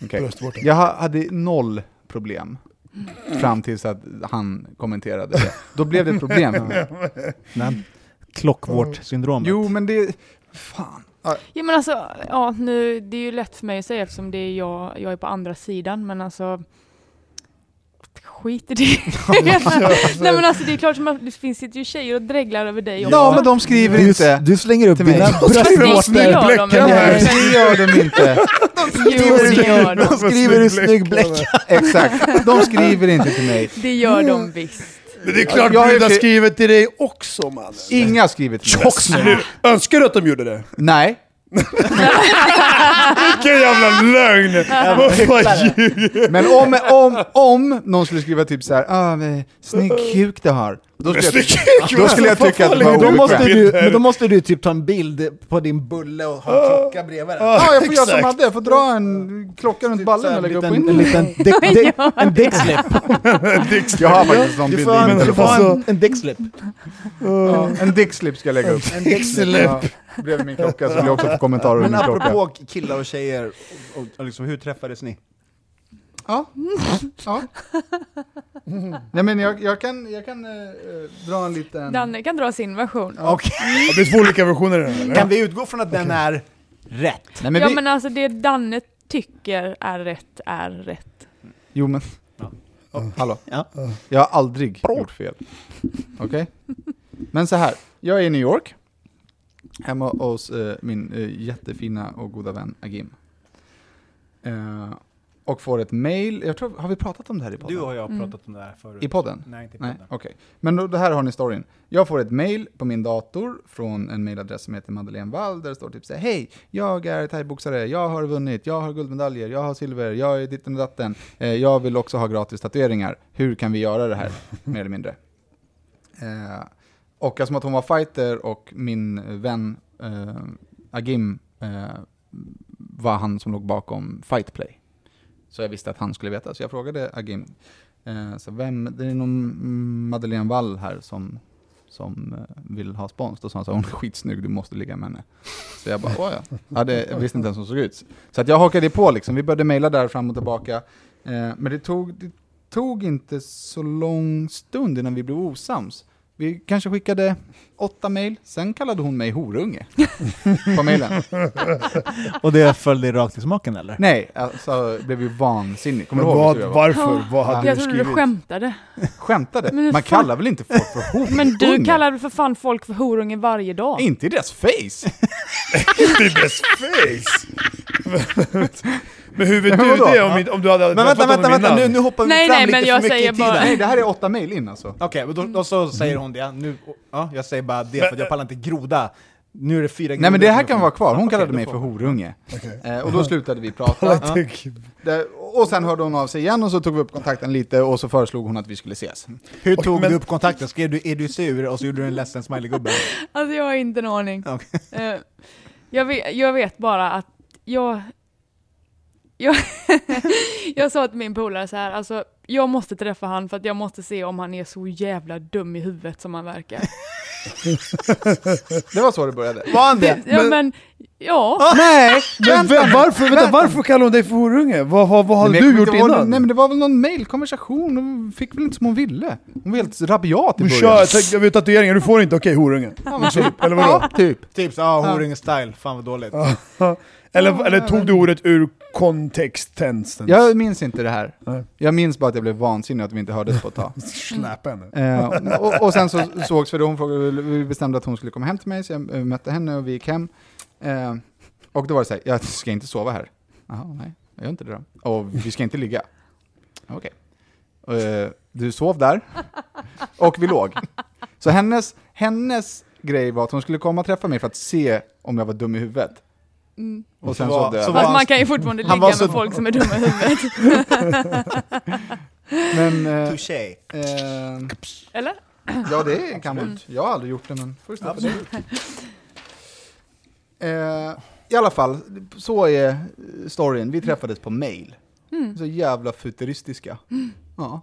Bröstvårtan. Jag ha- hade noll problem fram tills att han kommenterade det. Då blev det ett problem för mig. Nej. Klockvårtsyndromet. Jo men det, fan. Ja, Ja men alltså, ja nu, det är ju lätt för mig att säga eftersom det är jag, jag är på andra sidan, men alltså Skit i det. Nej men alltså det är klart som att det finns ju tjejer och dreglar över dig också. Ja men de skriver Du, inte. du slänger upp dina skriver bröstvårtor. Det gör de inte. Nej det gör de inte. Gör de. Skriver i snygg bläck. Exakt, de skriver inte till mig. Det gör de visst. Men det är klart Jag brudar skriver till dig också mannen. Inga har skrivit till mig. Önskar du att de gjorde det? Nej. Vilken jävla lögn! Men om, om, om någon skulle skriva typ såhär, ah, snygg kuk du har. Då skulle, jag, då skulle jag tycka att det var Då måste, du, men då måste du typ ta en bild på din bulle och ha en klocka bredvid den. Ja, jag får göra som. Madde, jag får dra en klocka runt ballen och lägga upp på en, liten en dickslip. Jag har faktiskt en sån bild i min en, du får telefon. en, dickslip. En dickslip ska jag lägga upp. En dickslip. Bredvid min klocka så vill jag också få kommentarer om Men min klocka. apropå killar och tjejer, liksom, hur träffades ni? Ja. ja. Nej men jag, jag kan, jag kan eh, dra en liten... Danne kan dra sin version. Okej. Det finns två olika versioner eller? Kan vi utgå från att den är rätt? Nej, men ja vi... men alltså det Danne tycker är rätt, är rätt. Jo men... Ja. Oh, hallå? Ja. Jag har aldrig gjort fel. Okej? Men så här, jag är i New York. Hemma hos eh, min eh, jättefina och goda vän Agim. Och får ett mail, jag tror, har vi pratat om det här i podden? Du och jag har Mm. pratat om det här förut. I podden? Nej, inte i Nej, podden. okej. Men då, det här har ni storyn. Jag får ett mail på min dator från en mailadress som heter Madeleine Wall, där det står typ så här, hej, jag är thaiboxare, jag har vunnit, jag har guldmedaljer, jag har silver, jag är ditten och datten, eh, jag vill också ha gratis tatueringar, hur kan vi göra det här, mer eller mindre? Eh, och eftersom att hon var fighter och min vän eh, Agim eh, var han som låg bakom Fightplay. Så jag visste att han skulle veta, så jag frågade Agim, Eh, så vem, det är någon Madeleine Wall här som, som eh, vill ha spons. Då sa han så hon är skitsnygg, du måste ligga med henne. Så jag bara, åh ja. Jag, jag visste inte ens hur hon såg ut. Så att jag hakade på liksom, vi började mejla där fram och tillbaka. Eh, men det tog, det tog inte så lång stund innan vi blev osams. Vi kanske skickade åtta mejl, sen kallade hon mig horunge på mejlen. Och det föll dig rakt i smaken eller? Nej, alltså blev ju vansinnig. Kommer Men du ihåg vad, hur jag var? varför? Vad hade jag du trodde du skämtade. Skämtade? Men Man fan- kallar väl inte folk för horunge? Men du kallar väl för fan folk för horunge varje dag? Inte i deras face! Inte i dess face! Men hur vet du det om, om du hade Men vänta, vänta, vänta, nu, nu hoppar vi Nej, fram nej, lite men för jag mycket säger i bara- tiden. Nej, det här är åtta mejl in alltså. Okej, men då, då så säger hon det. Nu, ja, jag säger bara det, för att jag pallar inte groda. Nu är det fyra Nej men det här kan vara kvar, hon kallade mig för horunge. Okej. Eh, och då slutade vi prata. Det, och sen hörde hon av sig igen och så tog vi upp kontakten lite och så föreslog hon att vi skulle ses. Hur Och- tog men- du upp kontakten? Skrev du 'Är du sur?' och så gjorde du en ledsen smileygubbe? Alltså jag har inte en aning. Okej. Eh, jag, vet, jag vet bara att jag... jag, jag sa till min polare så här, alltså jag måste träffa han för att jag måste se om han är så jävla dum i huvudet som han verkar. Det var så det började. Var han det? Ja men, ja. Nej! Men, varför, vänta, varför kallar hon dig för horunge? Vad, vad, vad hade du gjort det var, innan? Nej men det var väl någon mailkonversation, hon fick väl inte som hon ville. Hon var helt rabiat i början. kör, jag vet tatueringar, du får inte, okej horunge. Ja, typ. Eller vadå? Ja, typ. Typ så, ja, horunge-style, fan vad dåligt. Eller, eller tog du ordet ur kontexten? Jag minns inte det här. Nej. Jag minns bara att jag blev vansinnig att vi inte hördes på ett tag. Släpa henne. Eh, och, och sen så sågs vi då, hon frågade, vi bestämde att hon skulle komma hem till mig, så jag eh, mötte henne och vi gick hem. Eh, och då var det så här, jag ska inte sova här. Jaha, nej, jag gör inte det då. Och vi ska inte ligga. Okej. Eh, du sov där, och vi låg. Så hennes, hennes grej var att hon skulle komma och träffa mig för att se om jag var dum i huvudet. Mm. Och sen Så var- så var- Fast man kan ju fortfarande ligga med så- folk som är dumma i huvudet. Men, eh, Touché. eh, Eller? Ja, det kan man. Jag har aldrig gjort det, men får stå för det. Eh, I alla fall, så är storyn. Vi träffades på mail. Så jävla futuristiska. Ja.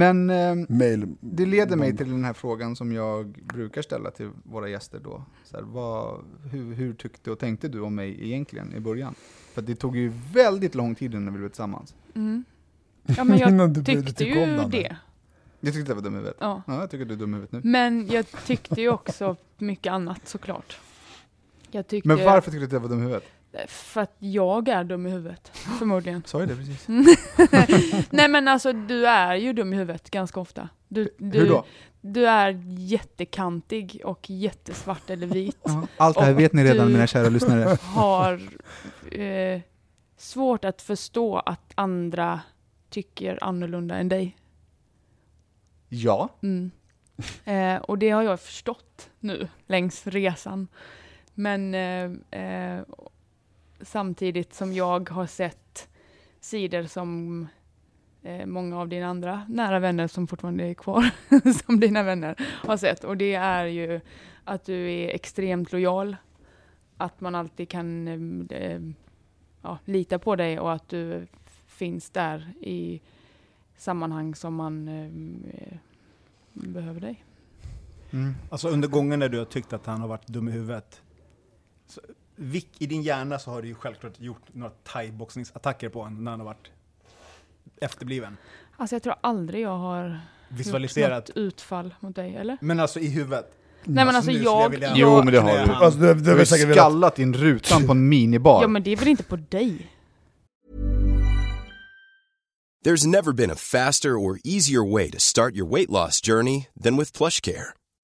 Men eh, Mail. det leder mig till den här frågan som jag brukar ställa till våra gäster då. Så här, vad, hur, hur tyckte och tänkte du om mig egentligen i början? För det tog ju väldigt lång tid innan vi blev tillsammans. Mm. Ja men jag du tyckte tycka om ju den. det. Jag tyckte jag var dum huvudet. Ja. Ja, jag tycker du är dum huvudet nu. Men jag tyckte ju också mycket annat såklart. Jag tyckte, Men varför tyckte du att jag var dum huvudet? För att jag är dum i huvudet, förmodligen. Sa jag det precis? Nej men alltså du är ju dum i huvudet ganska ofta. Du, du, Hur då? Du är jättekantig och jättesvart eller vit. Ja, Allt det här vet ni redan mina kära lyssnare. Har eh, svårt att förstå att andra tycker annorlunda än dig. Ja. Mm. Eh, och det har jag förstått nu längs resan. Men eh, eh, samtidigt som jag har sett sidor som eh, många av dina andra nära vänner som fortfarande är kvar som dina vänner har sett. Och det är ju att du är extremt lojal. Att man alltid kan eh, ja, lita på dig och att du finns där i sammanhang som man eh, behöver dig. Mm. Alltså under gången när du har tyckt att han har varit dum i huvudet, så, vilk, i din hjärna så har du ju självklart gjort några thaiboxningsattacker på honom när han har varit efterbliven. Alltså jag tror aldrig jag har Visualiserat. gjort något utfall mot dig, eller? Men alltså i huvudet. Nej men alltså skulle jag... jag Jo, men det har du. Alltså, du, du, Du har säkert velat... skallat in rutan på en minibar. Ja men det är väl inte på dig? There's never been a faster or easier way to start your weight loss journey than with PlushCare.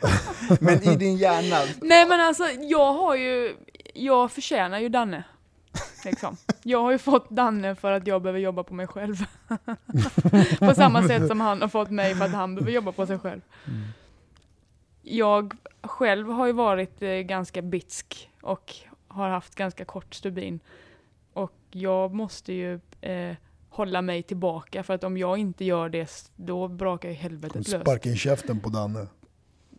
Men i din hjärna, Nej men alltså jag har ju, jag förtjänar ju Danne. Liksom. Jag har ju fått Danne för att jag behöver jobba på mig själv. på samma sätt som han har fått mig för att han behöver jobba på sig själv. Jag själv har ju varit eh, ganska bitsk och har haft ganska kort stubin. Och jag måste ju eh, hålla mig tillbaka för att om jag inte gör det, då brakar ju helvetet löst. Sparka in käften på Danne.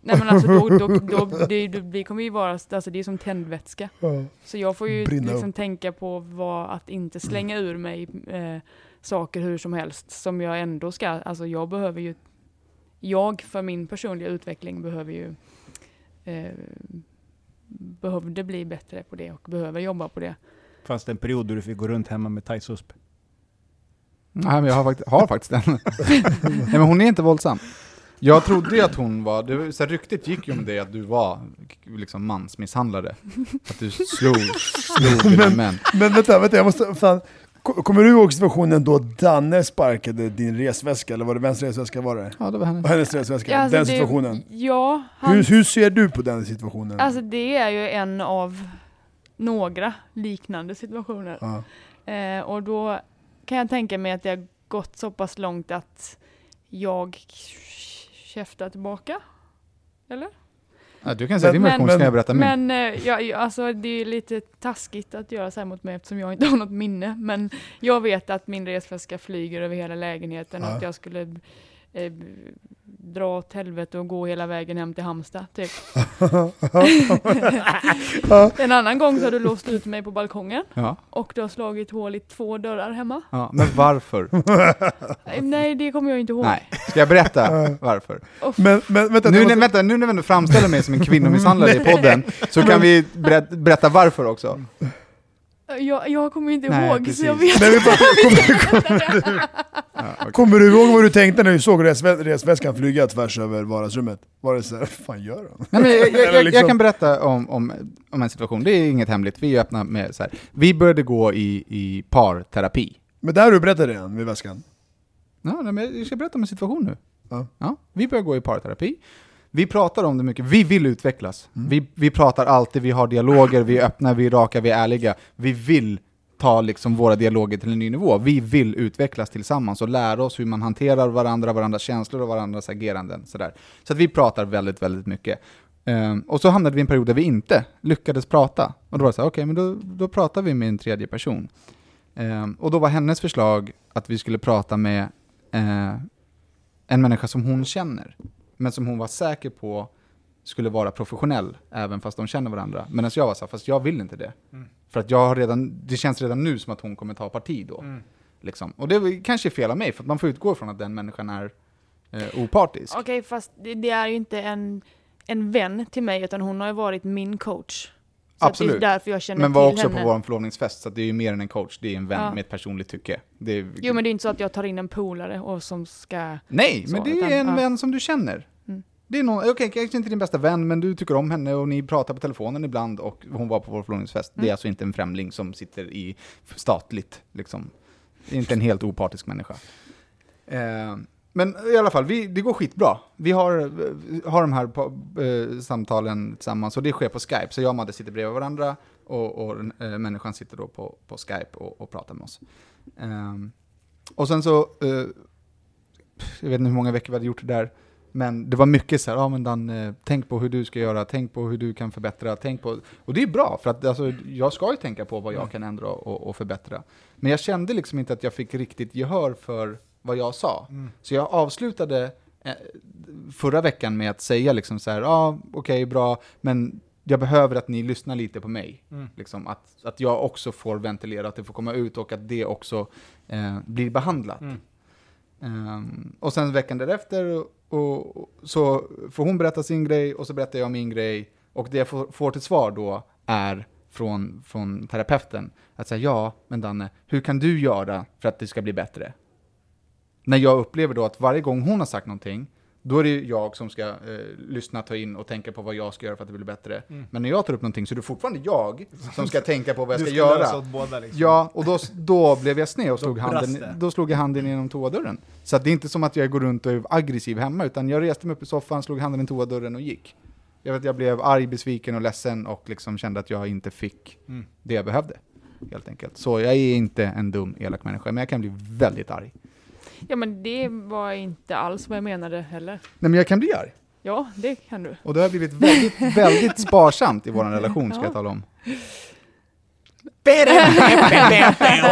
Nej men alltså då, då, då, det, det, kommer ju vara, alltså det är som tändvätska. Ja. Så jag får ju Brinna liksom upp. tänka på vad, att inte slänga ur mig eh, saker hur som helst som jag ändå ska, alltså jag behöver ju, jag för min personliga utveckling behöver ju, eh, behövde bli bättre på det och behöver jobba på det. fanns det en period då du fick gå runt hemma med thaisusp. Nej, men jag har, faktiskt, har faktiskt den. Nej, men hon är inte våldsam. Jag trodde ju att hon var, det, så här, ryktet gick ju om det att du var liksom mansmisshandlare. Att du slog, slog dina män. Men vänta, vänta, jag måste, fan. Ko- Kommer du ihåg situationen då Danne sparkade din resväska, eller var det vems resväska var det? Ja, det var hennes. Hennes resväska, Ja, alltså den det- situationen. Ja, han, Hur, hur ser du på den situationen? alltså det är ju en av några liknande situationer. Ja. Eh, och då kan jag tänka mig att det har gått så pass långt att jag käftar tillbaka. Eller? Ja, du kan säga din version, så kan jag berätta min. Men eh, jag- alltså, det är lite taskigt att göra så här mot mig eftersom jag inte har något minne. Men jag vet att min resväska flyger över hela lägenheten och Ja. att jag skulle eh, dra åt helvete och gå hela vägen hem till Halmstad. Typ. en annan gång så har du låst ut mig på balkongen Ja, och du har slagit hål i två dörrar hemma. ja, men varför? Eh, Nej, det kommer jag inte ihåg. Nej, ska jag berätta varför? Men, men vänta, Nu, när, måste- vänta, nu när vi ändå framställer mig som en kvinnomisshandlare i podden, så kan vi berätta varför också. Jag, jag kommer inte Nej, ihåg så jag vet precis. Men vi bara, kommer, Ja, okej. kommer du ihåg vad du tänkte när du såg resvä resväskan flyga tvärs över vardagsrummet? Var det såhär, vad fan gör han? Nej, men jag, jag, Eller jag, liksom- jag kan berätta om, om, om en situation, det är inget hemligt, vi är öppna med så här. Vi började gå i, i parterapi. Men där har du berättat redan med väskan? Ja, nej, men jag ska berätta om en situation nu. Ja. vi börjar gå i parterapi. Vi pratar om det mycket, vi vill utvecklas. Mm. Vi, vi pratar alltid, vi har dialoger, vi är öppna, vi är raka, vi är ärliga. Vi vill ta liksom våra dialoger till en ny nivå. Vi vill utvecklas tillsammans och lära oss hur man hanterar varandra, varandras känslor och varandras ageranden. Sådär. Så att vi pratar väldigt, väldigt mycket. Ehm, och så hamnade vi i en period där vi inte lyckades prata. Och då var det så här, okej, men då, då pratar vi med en tredje person. Ehm, och då var hennes förslag att vi skulle prata med eh, en människa som hon känner, men som hon var säker på skulle vara professionell, även fast de känner varandra. Medan jag var så här, fast jag vill inte det. För att jag har redan, det känns redan nu som att hon kommer ta parti då. Liksom. Och det är kanske är fel av mig, för att man får utgå från att den människan är eh, opartisk. Okej, fast det, det är ju inte en, en vän till mig, utan hon har ju varit min coach. Absolut. Men var också henne. på vår förlovningsfest, så det är ju mer än en coach, det är en vän Ja. med ett personligt tycke. Det är, Jo, men det är inte så att jag tar in en polare och som ska... Nej, Så, men det utan- är en ja. vän som du känner. Mm. Det är någon, okej, kanske inte din bästa vän, men du tycker om henne och ni pratar på telefonen ibland och hon var på vår förlovningsfest. Det är Mm. alltså inte en främling som sitter i statligt, liksom. Det är inte en helt opartisk människa. Eh, men i alla fall, vi, det går skitbra. Vi har, har de här på, eh, samtalen tillsammans och det sker på Skype. Så jag och Madde sitter bredvid varandra och, och eh, människan sitter då på, på Skype och, och pratar med oss. Eh, och sen så, eh, jag vet inte hur många veckor vi hade gjort det där, men det var mycket så här, ja men Dan, eh, tänk på hur du ska göra, tänk på hur du kan förbättra, tänk på... Och det är bra, för att alltså, jag ska ju tänka på vad jag kan ändra och, och förbättra. Men jag kände liksom inte att jag fick riktigt gehör för vad jag sa. Så jag avslutade eh, förra veckan med att säga liksom så här, ja okej bra, men jag behöver att ni lyssnar lite på mig. Liksom, att, att jag också får ventilera, att det får komma ut och att det också eh, blir behandlat. Ehm, och sen veckan därefter och, och, så får hon berätta sin grej och så berättar jag min grej. Och det jag får, får till svar då är från, från terapeuten att säga ja, men Danne, hur kan du göra för att det ska bli bättre? När jag upplever då att varje gång hon har sagt någonting, då är det jag som ska eh, lyssna, ta in och tänka på vad jag ska göra för att det blir bättre. Men när jag tar upp någonting så är det fortfarande jag som ska tänka på vad jag ska, ska göra. båda, liksom. Ja, och då, då blev jag sned och slog handen, då slog jag handen genom toadörren. Så det är inte som att jag går runt och är aggressiv hemma, utan jag reste mig upp i soffan, slog handen i toadörren och gick. Jag, vet, jag blev arg, besviken och ledsen och liksom kände att jag inte fick Mm. det jag behövde. Helt enkelt. Så jag är inte en dum, elak människa, men jag kan bli väldigt arg. Ja, men det var inte alls vad jag menade heller. Nej, men jag kan bli arg. Ja, det kan du. Och det har blivit väldigt, väldigt sparsamt i vår relation, ska jag tala om.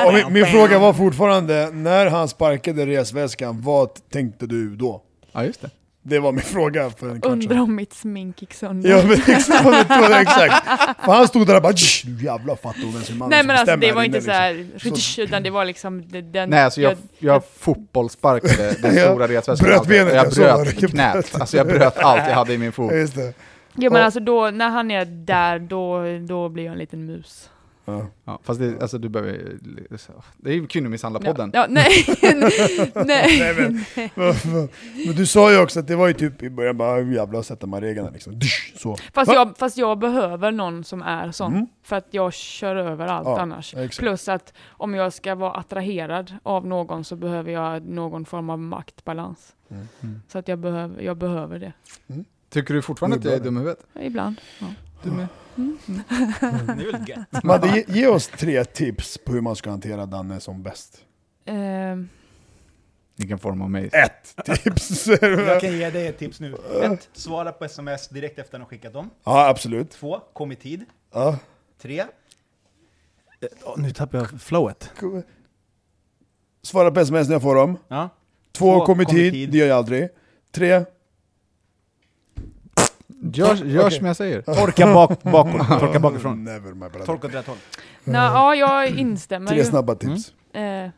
Och min, min fråga var fortfarande, när han sparkade resväskan, vad tänkte du då? Ja, just det. Det var min fråga för en kvart Undrar om mitt smink gick sönder. Ja men exakt, jag exakt. För han stod där och bara "Tsch, du jävla fattar vem som Nej men alltså det var inte inne", så liksom. här, utan det var liksom den... Nej, alltså jag, jag fotbollsparkade den Ja, stora resväskan. bröt benet, Jag jag bröt knät. Alltså jag bröt allt jag hade i min fot. Ja, just det. Ja men Och- alltså då, när han är där, då, då blir jag en liten mus. Ja. Ja, fast det, alltså, du behöver, det är ju Kvinnomisshandlarpodden. Ja, nej. nej. Nej, men, men du sa ju också att det var ju typ i början bara jävlar sätter man reglerna liksom. Så. Fast, jag, fast jag behöver någon som är sån, Mm. för att jag kör över allt Ja, annars. exakt. Plus att om jag ska vara attraherad av någon så behöver jag någon form av maktbalans. Mm. Mm. Så att jag behöver, jag behöver det. Tycker du fortfarande att jag är dum i huvudet? Ibland. Ja. Du med? Mm. Det väl gött. Madde, ge, ge oss tre tips på hur man ska hantera Danne som bäst. Ehm, Vilken form av mig? Ett tips! Jag kan ge dig ett tips nu. Ett, svara på sms direkt efter att de skickat dem. Ja, absolut. Två, kom i tid. Ja. Tre, Åh, nu tappar jag flowet. Svara på sms när jag får dem. ja. Två, Två, kom i kom i tid, tid. det gör jag aldrig. Tre, Gör, gör Okej. som jag säger. torka bak, bakåt, torka bakifrån. never my brother. Torka åt rätt håll. nå, ja, jag instämmer Tre ju. snabba tips. Eh,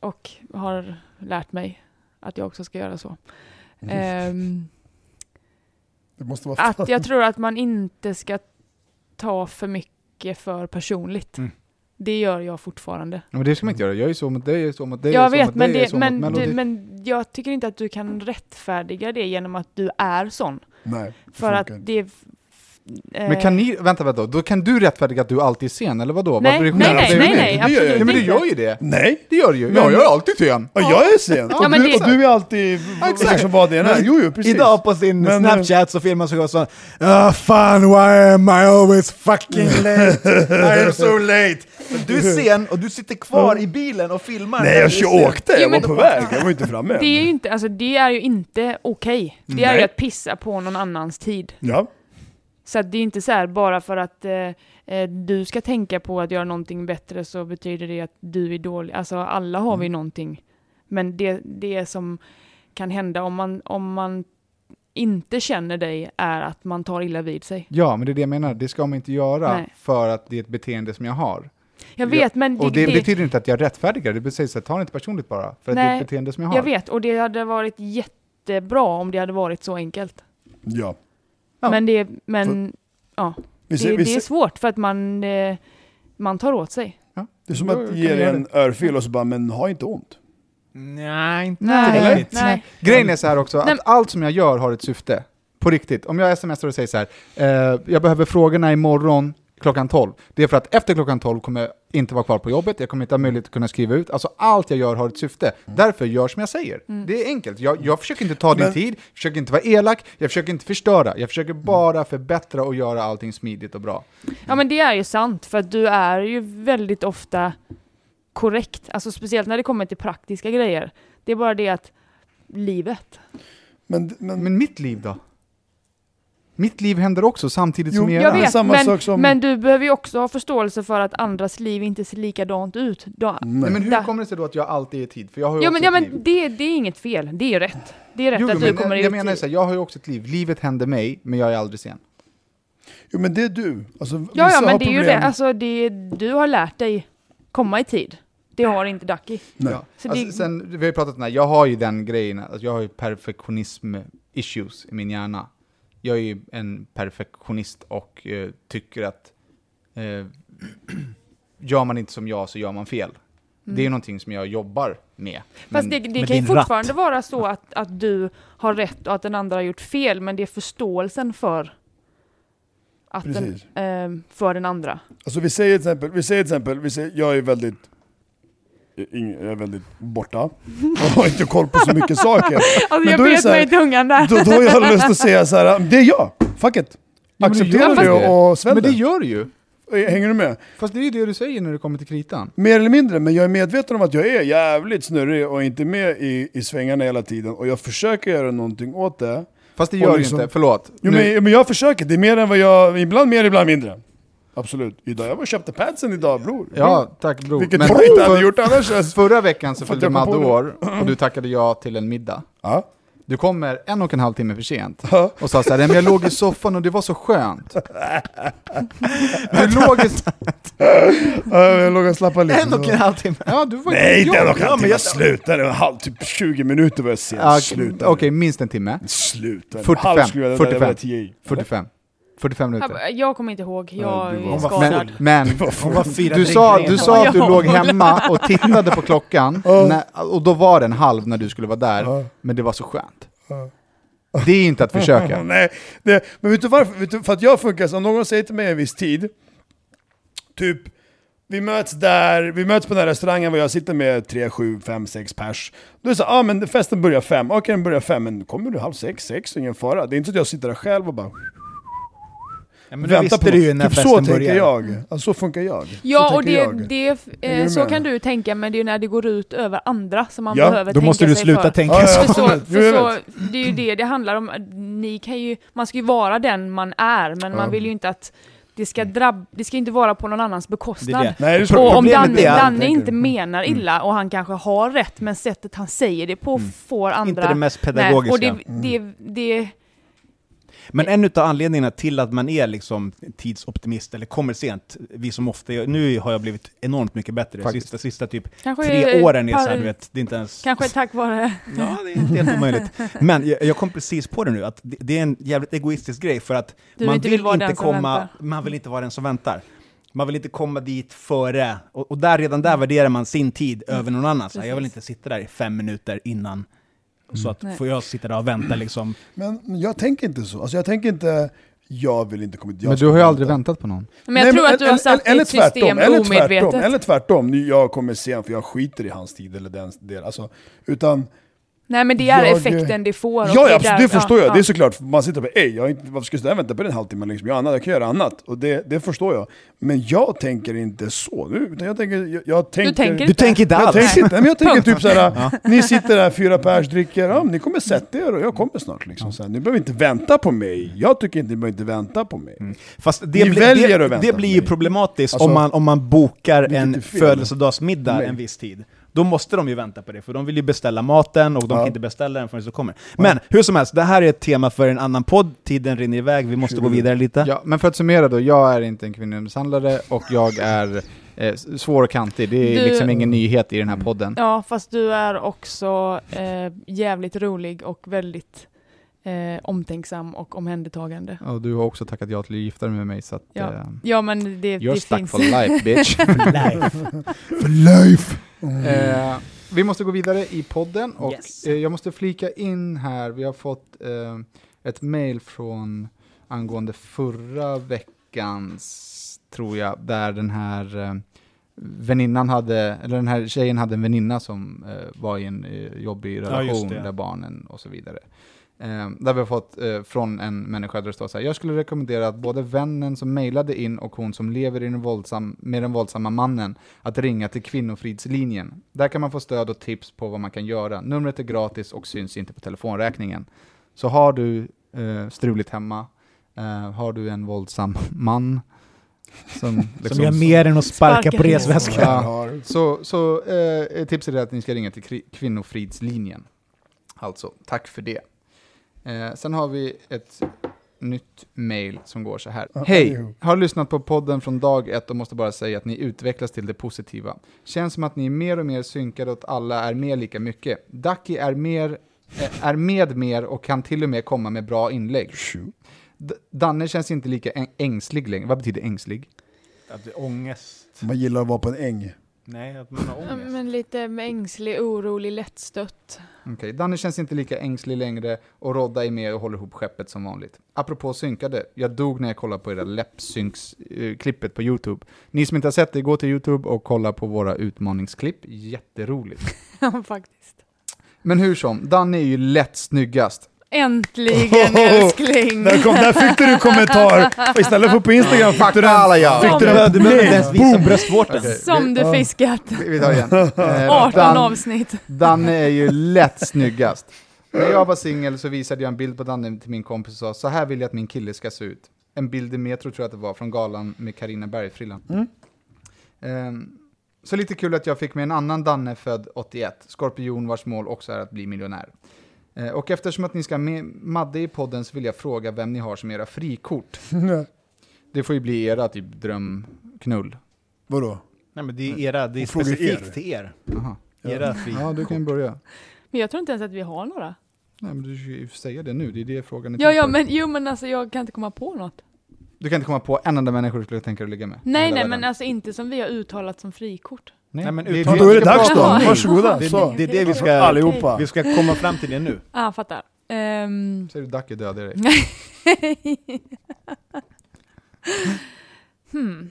och har lärt mig att jag också ska göra så. Mm. Det måste vara att jag tror att man inte ska ta för mycket för personligt. Mm. Det gör jag fortfarande. Men det ska man inte göra. Jag är så mot dig, jag är så mot dig, jag är så vet, mot men, dig, jag är så men, mot du, men jag tycker inte att du kan rättfärdiga det genom att du är sån. Nej, det För att det... eh, Men kan ni, vänta, vänta, då kan du rättfärdiga att du alltid är sen, eller vadå? Nej, nej, nej, nej, nej, absolut Ja, men du gör ju det. Nej! Det gör du ju. Men- Ja, jag är alltid sen. Ja, jag är sen! Ja, och, men du, det- och du är alltid exakt. liksom vad det är. Jo, jo, precis. Idag på sin Men, eh, Snapchat så filmar sig och så ah, fan why am I always fucking late? I am so late. Men Du är sen och du sitter kvar i bilen och filmar. Nej, jag kör, åkte, Jo, jag var men- på väg, jag var inte framme än. Det är ju inte, alltså, det är ju inte okej. Det är Nej. ju att pissa på någon annans tid. Ja, Så att det är inte så här bara för att eh, eh, du ska tänka på att göra någonting bättre så betyder det att du är dålig. Alltså alla har vi Mm. någonting. Men det, det som kan hända om man, om man inte känner dig är att man tar illa vid sig. Ja, men det är det jag menar. Det ska man inte göra Nej. för att det är ett beteende som jag har. Jag vet, men Och det, betyder inte att jag rättfärdigar det. betyder så här, ta det inte personligt bara. För att det är Nej, ett beteende som jag har. jag vet, och det hade varit jättebra om det hade varit så enkelt. ja. Ja. Men, det, men ja, Vi det, ser, det är svårt för att man, eh, man tar åt sig. det är som att ge dig en örfil och så bara, men ha inte ont. Nej, inte Nej, riktigt. nej. Grejen är så här också, Nej, att allt som jag gör har ett syfte. På riktigt. Om jag smsar och säger så här, eh, jag behöver frågorna imorgon klockan 12. Det är för att efter klockan 12 kommer jag inte vara kvar på jobbet, jag kommer inte ha möjlighet att kunna skriva ut. Alltså allt jag gör har ett syfte. Därför gör som jag säger. Mm. Det är enkelt. Jag, jag försöker inte ta din Men- tid, jag försöker inte vara elak, jag försöker inte förstöra. Jag försöker bara förbättra och göra allting smidigt och bra. Ja men det är ju sant, för att du är ju väldigt ofta korrekt. Alltså speciellt när det kommer till praktiska grejer. Det är bara det att livet. Men, men, Men mitt liv då? Mitt liv händer också samtidigt Jo, som era. Jag är vet, samma men, sak som- men du behöver ju också ha förståelse för att andras liv inte ser likadant ut. Då, Nej, men hur Där. kommer det sig då att jag alltid är i tid? För jag har ju ja men, ja, men det, det är inget fel, det är rätt. Det är rätt Jo, att men du kommer jag, i jag menar tid. så här, jag har ju också ett liv. Livet händer mig, men jag är aldrig sen. jo, men det är du. Alltså, Ja, ja men det är ju det. Alltså, det, du har lärt dig komma i tid. Det har inte Ducky. Nej. Ja. Så Alltså, det- sen, vi har ju pratat om det här, jag har ju den grejen, att jag har ju perfektionism-issues i min hjärna. Jag är ju en perfektionist och eh, tycker att eh, gör man inte som jag så gör man fel. Det är ju någonting som jag jobbar med. Mm. Fast Men- det, det med kan ju din ratt. fortfarande vara så att, att du har rätt och att den andra har gjort fel, men det är förståelsen för, att den, ehm, för den andra. Alltså vi säger till exempel, vi säger till exempel, vi säger, jag är väldigt är väldigt borta och har inte koll på så mycket saker. Alltså Men jag bet mig i tungan där. Då, då har jag lust att säga så här, det är jag, fuck it. Acceptera det det. och svälj Men det gör du ju! Hänger du med? Fast det är ju det du säger när det kommer till kritan. Mer eller mindre, men jag är medveten om att jag är jävligt snurrig och inte med i, i svängarna hela tiden. Och jag försöker göra någonting åt det. Fast det gör du liksom- inte, förlåt. Jo, men, men jag försöker, det är mer än vad jag, ibland mer, ibland mindre. Absolut. Idag, jag var och köpte padsen idag bror. Ja, tack bror. Vilket Men jag inte hade gjort annars. Alltså. Förra veckan så fyllde på år och du tackade ja till en middag. Ja. Du kommer en och en halv timme för sent Ja. och sa såhär, men jag låg i soffan och det var så skönt. Du låg i... Ja, jag låg och slappade lite. En och en halv timme. Ja, du var Nej, inte en och en halv men timme. jag- Sluta, det var en halv, typ 20 minuter var jag sen. Ja, Sluta. Okej, minst en timme. Sluta. 45, Halv skulle jag- det där var 45. tio i. 45. 45 minuter. Jag kommer inte ihåg, jag du är skadad. Men, men Hon var fyra du, drinkar sa, du sa att du Ja. låg hemma och tittade på klockan, Ja. när, och då var den halv när du skulle vara där, Ja. men det var så skönt. Ja. Det är inte att försöka. Nej, det, men vet du varför? Vet du, för att jag funkar så, om någon säger till mig en viss tid, typ vi möts där, vi möts på den här restaurangen och jag sitter med 3, 7, 5, 6 pers. Då är det så, ah, men festen börjar fem, okej den börjar fem, men kommer du halv sex, sex, ingen fara. Det är inte så att jag sitter där själv och bara Ja, men det visste på du ju när typ så tänker börjar. jag. Alltså, så funkar jag. Ja, så och det, det, eh, så kan du tänka, men det är ju när det går ut över andra som man Ja, behöver Då tänka måste du sig sluta för. tänka Ja, så. ja. För, så, för så, det är ju det det handlar om. Ni kan ju, man ska ju vara den man är, men man vill ju inte att det ska drabb, det ska inte vara på någon annans bekostnad. Det det. Nej, det. Och om Danne, är- Danne tänker inte du. menar illa och han kanske har rätt, men sättet han säger det på får andra... Inte det mest Nej, pedagogiska. och det, det, det, Men en av anledningarna till att man är liksom tidsoptimist, eller kommer sent, vi som ofta gör, nu har jag blivit enormt mycket bättre, Faktiskt. sista, sista typ kanske tre är- åren är så här, du vet, det är inte ens... Kanske tack vare... Ja, det är inte helt omöjligt. Men jag, jag kom precis på det nu, att det, det är en jävligt egoistisk grej, för att Du man inte vill vill inte komma, man vill inte vara den som väntar. Man vill inte komma dit före, och, och där, redan där värderar man sin tid över någon annan. Så här, jag vill inte sitta där i fem minuter innan, så att Nej. får jag sitta där och vänta liksom. Men men jag tänker inte så. Alltså jag tänker inte, jag vill inte komma dit. jag Men ska du har ju aldrig väntat på någon. Men jag Nej, tror men att du har eller- satt eller ditt system tvärtom, eller omedvetet. Tvärtom, eller tvärtom, Nu, jag kommer sent för jag skiter i hans tid eller den del. Alltså, utan, Nej men det är Jag- effekten det får. ja, ja där- det förstår ja, jag. ja. Det är såklart, man sitter och bara ej, jag inte, varför ska jag sitta vänta på den halvtimmen? Liksom? Jag, annat, jag kan göra annat. Och det, det förstår jag. Men jag tänker inte så nu. Utan jag tänker, jag, jag tänker, tänker Du tänker inte jag alls? tänker inte, men jag tänker typ såhär, ni sitter där fyra pers, dricker, ja, ni kommer sätta er och jag kommer snart. Liksom, så här. Ni behöver inte vänta på mig. Jag tycker inte ni behöver inte vänta på mig. Fast det, Ni blir- väljer det, att vänta det på blir ju problematiskt Alltså, om, man, om man bokar en födelsedagsmiddag en viss tid. Då måste de ju vänta på det, för de vill ju beställa maten och de Ja. kan inte beställa den förrän det kommer. Men hur som helst, det här är ett tema för en annan podd, tiden rinner iväg, vi måste gå vidare lite. Ja, men för att summera då, jag är inte en kvinnomisshandlare och jag är eh, svår och kantig. Det är Du- liksom ingen nyhet i den här podden. Ja, fast du är också eh, jävligt rolig och väldigt eh, omtänksam och omhändertagande. Och du har också tackat ja till att gifta dig med mig, så att... Ja. Eh, Ja, men det, you're det stuck finns... for life bitch. For life! Eh, vi måste gå vidare i podden och Yes. eh, jag måste flika in här, vi har fått eh, ett mail från angående förra veckans, tror jag, där den här eh, väninnan hade, eller den här tjejen hade en väninna som eh, var i en eh, jobbig Ja, relation det. där barnen och så vidare. Eh, där vi har fått eh, från en människa där det står så här, jag skulle rekommendera att både vännen som mejlade in och hon som lever i den våldsam, med den våldsamma mannen att ringa till Kvinnofridslinjen. Där kan man få stöd och tips på vad man kan göra. Numret är gratis och syns inte på telefonräkningen. Så har du eh, struligt hemma, eh, har du en våldsam man som, liksom, Som gör mer än att sparka Sparka på resväskan. Ja. så, så eh, tipset är att ni ska ringa till Kvinnofridslinjen. Alltså, tack för det. Eh, sen har vi ett nytt mail som går så här. Hej! Har lyssnat på podden från dag ett och måste bara säga att ni utvecklas till det positiva. Känns som att ni är mer och mer synkade och att alla är med lika mycket. Ducky är, mer, eh, är med mer och kan till och med komma med bra inlägg. D- Danne känns inte lika äng- ängslig längre. Vad betyder ängslig? Att det är ångest. Man gillar att vara på en äng. Nej, att man har ångest. Men lite ängslig, orolig, lättstött. Okej, Danne känns inte lika ängslig längre och Rodda är med och håller ihop skeppet som vanligt. Apropå synkade, jag dog när jag kollade på era läppsynks-klippet på YouTube. Ni som inte har sett det, gå till YouTube och kolla på våra utmaningsklipp. Jätteroligt. Ja, faktiskt. Men hur som, Danne är ju lätt snyggast. Äntligen älskling! Där, kom, där fick du en kommentar! Istället för på Instagram fick du den. ja. Fick Du den. du behöver inte ens visa bröstvårtan. Som du fiskat. Vi, tar igen. Eh, 18 Dan- avsnitt. Danne är ju lätt snyggast. När jag var singel så visade jag en bild på Danne till min kompis och sa så här vill jag att min kille ska se ut. En bild i Metro tror jag att det var, från galan med Karina Bergfrillan. Mm. Ehm, så lite kul att jag fick med en annan Danne född 81, skorpion vars mål också är att bli miljonär. Eh, och eftersom att ni ska med Madde i podden så vill jag fråga vem ni har som era frikort. Det får ju bli era typ drömknull. Vadå? Nej men det är era, det är specifikt er. till er. Jaha. Era fri. Ja, du kan börja. Men jag tror inte ens att vi har några. Nej, men du ska ju säga det nu, det är det frågan är Ja, ja, men jo, men alltså jag kan inte komma på något. Du kan inte komma på en enda människa du skulle tänka dig att ligga med? Nej, nej, världen? men alltså inte som vi har uttalat som frikort. Nej, men det- det- uttala- Då är det dags då, Nej. varsågoda. Det, Så. det är det vi ska, Allihopa. vi ska komma fram till det nu. Ja, ah, fattar. Ehm, Säger du Ducky dödar dig? hmm.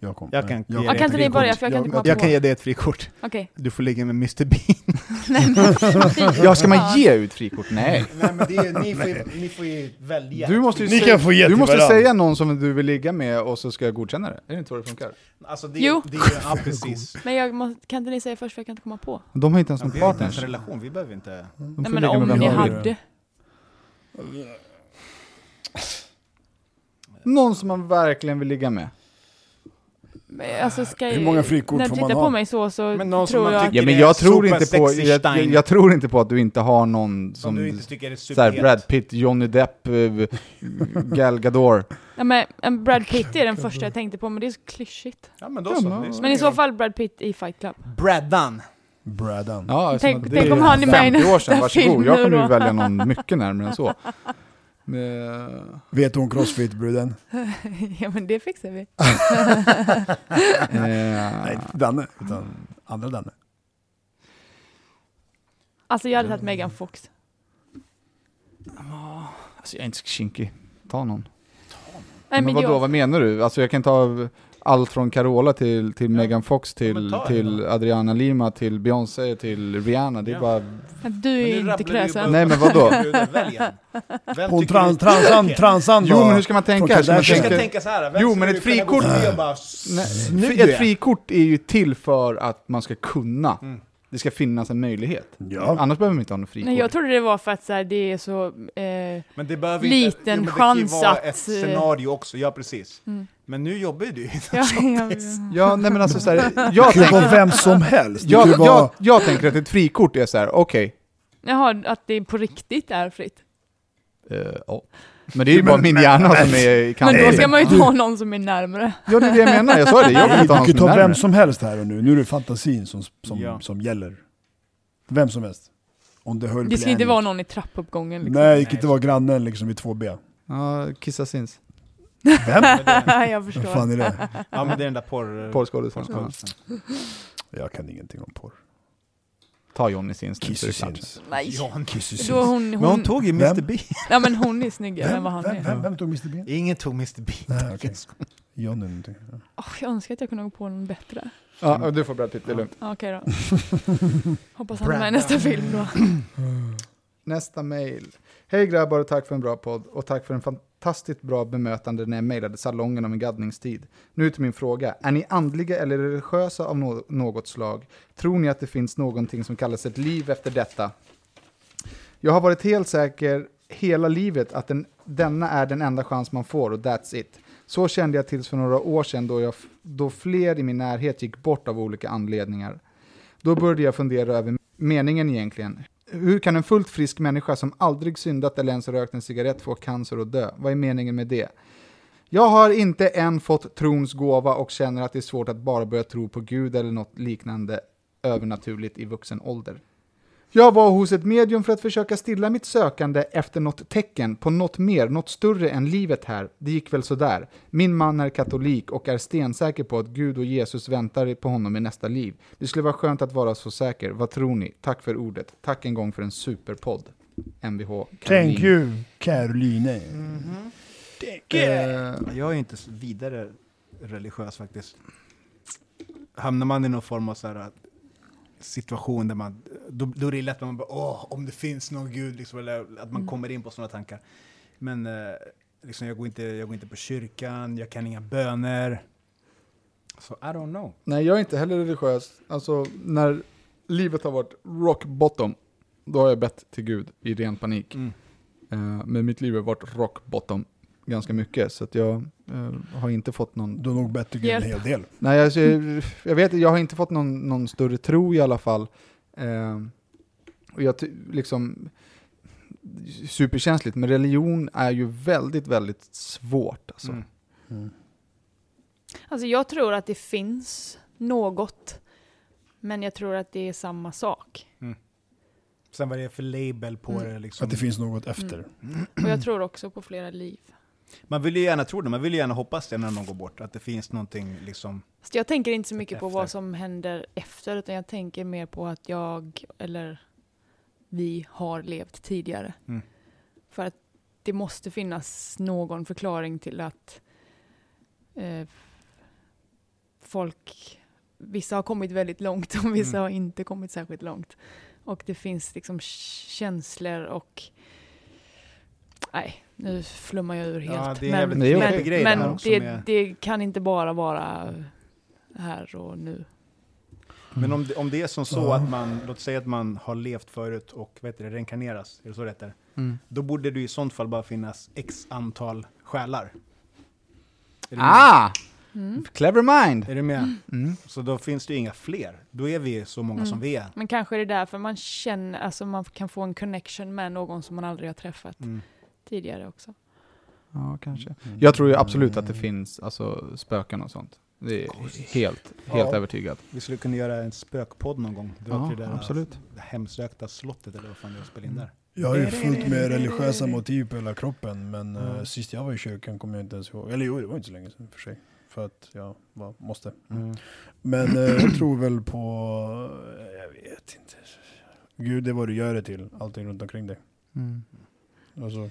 Jag, kom. Jag kan ge Ja, dig kan ett inte ni frikort. börja, för jag kan inte komma Jag på. kan ge dig ett frikort. Okej. Du får ligga med Mr Bean. Nej, men Ja, ska man ge ut frikort? Nej. Nej men det är, ni, får ju, ni får ju välja. Du måste ju Ni säga, kan få ge du måste varandra. säga någon som du vill ligga med och så ska jag godkänna det. Är det inte så det funkar? Alltså det, Jo. det är ja precis. Men jag måste, kan inte ni säga först för jag kan inte komma på? De har inte ens Ja, någon vi har inte ens partners. en relation, vi behöver inte... Nej men om ni hade. Någon som man verkligen vill ligga med. Men Alltså ska Hur många frikort När du får tittar man på ha? mig så, så Men någon som tror jag Ja, men jag tror, inte på, jag, jag, tror inte på att du inte har någon Som som du inte tycker är så här, superhet. Brad Pitt, Johnny Depp, eh, Gal Gadot. Ja, men en Brad Pitt är den första jag tänkte på, men det är så klyschigt. Ja men då Ja, så. så Men i så fall Brad Pitt i Fight Club. Bradan. Bradan. Ja, Tänk- det tänk är om han är med i 50 år nästa sedan, varsågod. film Jag kommer ju välja någon mycket närmare än så. Men, Vet hon crossfit-bruden? ja men det fixar vi. Nej, inte Danne, utan andra Danne. Alltså jag hade tagit Megan Fox. alltså, jag är inte så kinky. Ta någon. Nej, men men vadå, jag, vad menar du? Alltså jag kan ta allt från Carola till, till Ja. Megan Fox till, en till. Adriana Lima till Beyoncé till Rihanna. Det är Ja. bara... du är inte kräsen. Nej, men vadå? Hon trans, transan, transan Jo, men hur ska man tänka? Ska man tänka- tänka så här. Jo, men ett frikort- bara, ett är. frikort är ju till för att man ska kunna. Mm. Det ska finnas en möjlighet. Ja. Annars behöver man inte ha något frikort. Nej, jag trodde det var för att så här, det är så... Eh, Men det behöver Liten inte, jo, men det kan ju chans vara att, ett eh, scenario också, ja precis. Mm. Men nu jobbar ju du ja, ja, ja. Ja, nej men alltså så här, jag, Det kan vara vem som helst. Jag, vara... jag, jag tänker att ett frikort är så här, okej, Jaha, att det på riktigt är fritt. eh, ja. Men det är ju bara min hjärna som är i Men kanten. då ska man ju ta någon som är närmare. Ja, det är det jag menar. Jag sa det, jag vill inte ha Du någon som är ta vem närmare. som helst här och nu. Nu är det fantasin som, som, Ja. som gäller. Vem som helst. Om det höll Det ska inte vara någon i trappuppgången liksom. Nej, det kan inte vara grannen liksom i 2B. Ja, kissa sins. Vem? jag förstår. fan är det? Ja men det är den där porr... Porrskådisen. Ja. Jag kan ingenting om porr. Ta Johnny Sins. nu, Kissy. Sins. Nej. Ja, Kissy Då Sins. hon, Men hon hon, tog ju Vem? Mr Bean. ja men hon är snyggare än Vem, vad han vem, är. vem, vem tog Mr Bean? Ingen tog Mr Bean. Nej, okej. Johnny någonting. Ja. Åh, jag önskar att jag kunde gå på någon bättre. Ja, du får Brad Pitt, det är lugnt. Ja, Okej då. Hoppas han är med i nästa film då. Nästa mail. Hej grabbar och tack för en bra podd och tack för en fantastiskt bra bemötande när jag mejlade salongen om en gaddningstid. Nu till min fråga. Är ni andliga eller religiösa av något slag? Tror ni att det finns någonting som kallas ett liv efter detta? Jag har varit helt säker hela livet att den, denna är den enda chans man får och that's it. Så kände jag tills för några år sedan då, jag, då fler i min närhet gick bort av olika anledningar. Då började jag fundera över meningen egentligen. Hur kan en fullt frisk människa som aldrig syndat eller ens rökt en cigarett få cancer och dö? Vad är meningen med det? Jag har inte än fått trons gåva och känner att det är svårt att bara börja tro på Gud eller något liknande övernaturligt i vuxen ålder. Jag var hos ett medium för att försöka stilla mitt sökande efter något tecken på något mer, något större än livet här. Det gick väl sådär. Min man är katolik och är stensäker på att Gud och Jesus väntar på honom i nästa liv. Det skulle vara skönt att vara så säker. Vad tror ni? Tack för ordet. Tack en gång för en superpodd. Mvh Caroline. Thank you, Caroline. Eh, Jag är inte så vidare religiös faktiskt. Hamnar man i någon form av så här, situation där man, då, då är det lätt att man bara åh, om det finns någon gud, liksom, eller att man kommer in på sådana tankar. Men eh, liksom, jag, går inte, jag går inte på kyrkan, jag kan inga böner. Så I don't know. nej, jag är inte heller religiös. Alltså, när livet har varit rock bottom, då har jag bett till Gud i ren panik. Mm. Eh, men mitt liv har varit rock bottom ganska mycket, så att jag eh, har inte fått någon... Du har nog bett Gud en hel del. Nej, alltså, jag vet jag har inte fått någon, någon större tro i alla fall. Eh, och jag liksom... Superkänsligt, men religion är ju väldigt, väldigt svårt. Alltså. Mm. Mm. Alltså jag tror att det finns något, men jag tror att det är samma sak. Sen vad det är för label på Mm. det liksom. Att det finns något efter. Och jag tror också på flera liv. Man vill ju gärna tro det, man vill ju gärna hoppas det när någon går bort. Att det finns någonting liksom... Jag tänker inte så mycket på Efter. vad som händer efter, utan jag tänker mer på att jag, eller vi, har levt tidigare. Mm. För att det måste finnas någon förklaring till att eh, folk, vissa har kommit väldigt långt och vissa Mm. har inte kommit särskilt långt. Och det finns liksom känslor och Nej, nu flummar jag ur helt. Ja, det är en men Det är men, grej det men också det, kan inte bara vara här och nu. Men om det, om det är som så att man, låt säga att man har levt förut och vet det, reinkarneras, är det så det heter? Mm. Då borde det i sånt fall bara finnas x antal själar. Ah! Mm. Clever mind! Är du med? Mm. Så då finns det ju inga fler. Då är vi så många Mm. som vi är. Men kanske är det därför man känner, alltså man kan få en connection med någon som man aldrig har träffat Mm. Tidigare också. Ja, kanske. Mm. Jag tror ju absolut att det finns alltså, spöken och sånt. Det är helt, helt Ja. övertygad. Vi skulle kunna göra en spökpodd någon gång. Dra Ja, till det där absolut. det hemsökta slottet eller vad fan det är att spela in där. Jag har ju fullt med religiösa motiv på hela kroppen, men Mm. sist jag var i kyrkan kommer jag inte ens ihåg. Eller jo, det var inte så länge sedan för sig. För att jag var, måste. Mm. Men eh, jag tror väl på, eh, jag vet inte. Gud är vad du gör det till, allting runt omkring dig. Mm. Alltså,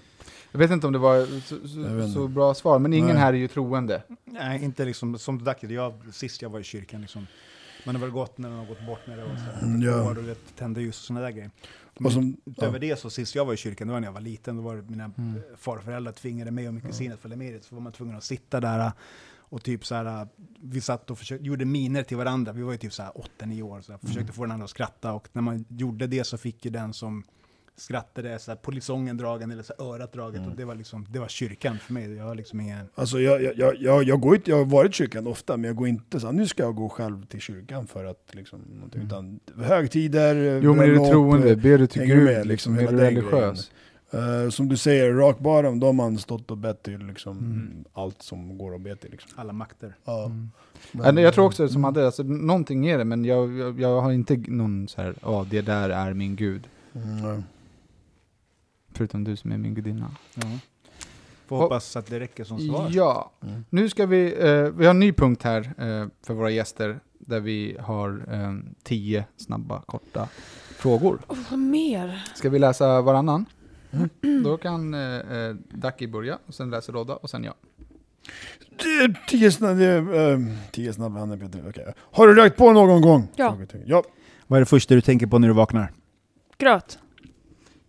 Jag vet inte om det var så, så, bra svar, men ingen Nej. här är ju troende. Nej, inte liksom som Dacke, jag, sist jag var i kyrkan liksom. Man har väl gått när man har gått bort när det var så Mm, ja. och vet, tända ljus och sådana där grejer. Men som, utöver ja. det så sist jag var i kyrkan, det var när jag var liten, då var det mina Mm. farföräldrar tvingade mig och min kusin att följa med dit, så var man tvungen att sitta där och typ så här, vi satt och försökte, gjorde miner till varandra, vi var ju typ så här 8-9 år, så här, försökte Mm. få den andra att skratta och när man gjorde det så fick ju den som skrattade så här, polisongen dragen eller så här, örat draget Mm. och det var liksom, det var kyrkan för mig. Jag har liksom ingen... Alltså jag, jag, jag, jag, går inte, jag har varit i kyrkan ofta, men jag går inte så här, nu ska jag gå själv till kyrkan för att liksom, någonting, utan högtider, Mm. Jo men är du troende, ber du till Gud med, liksom, liksom, är du religiös? Eh, som du säger, rock bottom, de har man stått och bett till liksom, Mm. allt som går att be till. Liksom. Alla makter. Ja. Mm. Men, Ja, jag tror också som mm, hade, alltså, någonting är det, men jag, jag, jag har inte någon så här, ja det där är min gud. mm, Förutom du som är min gudinna. Ja. Får Och- hoppas att det räcker som svar. Ja, mm. nu ska vi, eh, vi har en ny punkt här eh, för våra gäster, där vi har eh, tio snabba, korta frågor. Och vad mer? Ska vi läsa varannan? Mm. Då kan eh, eh, Daki börja, och sen läser Rodda, och sen jag. Tio snabba, uh, tio snabba handen Peter. okej. Har du rökt på någon gång? Ja. Ja. Vad är det första du tänker på när du vaknar? Gröt.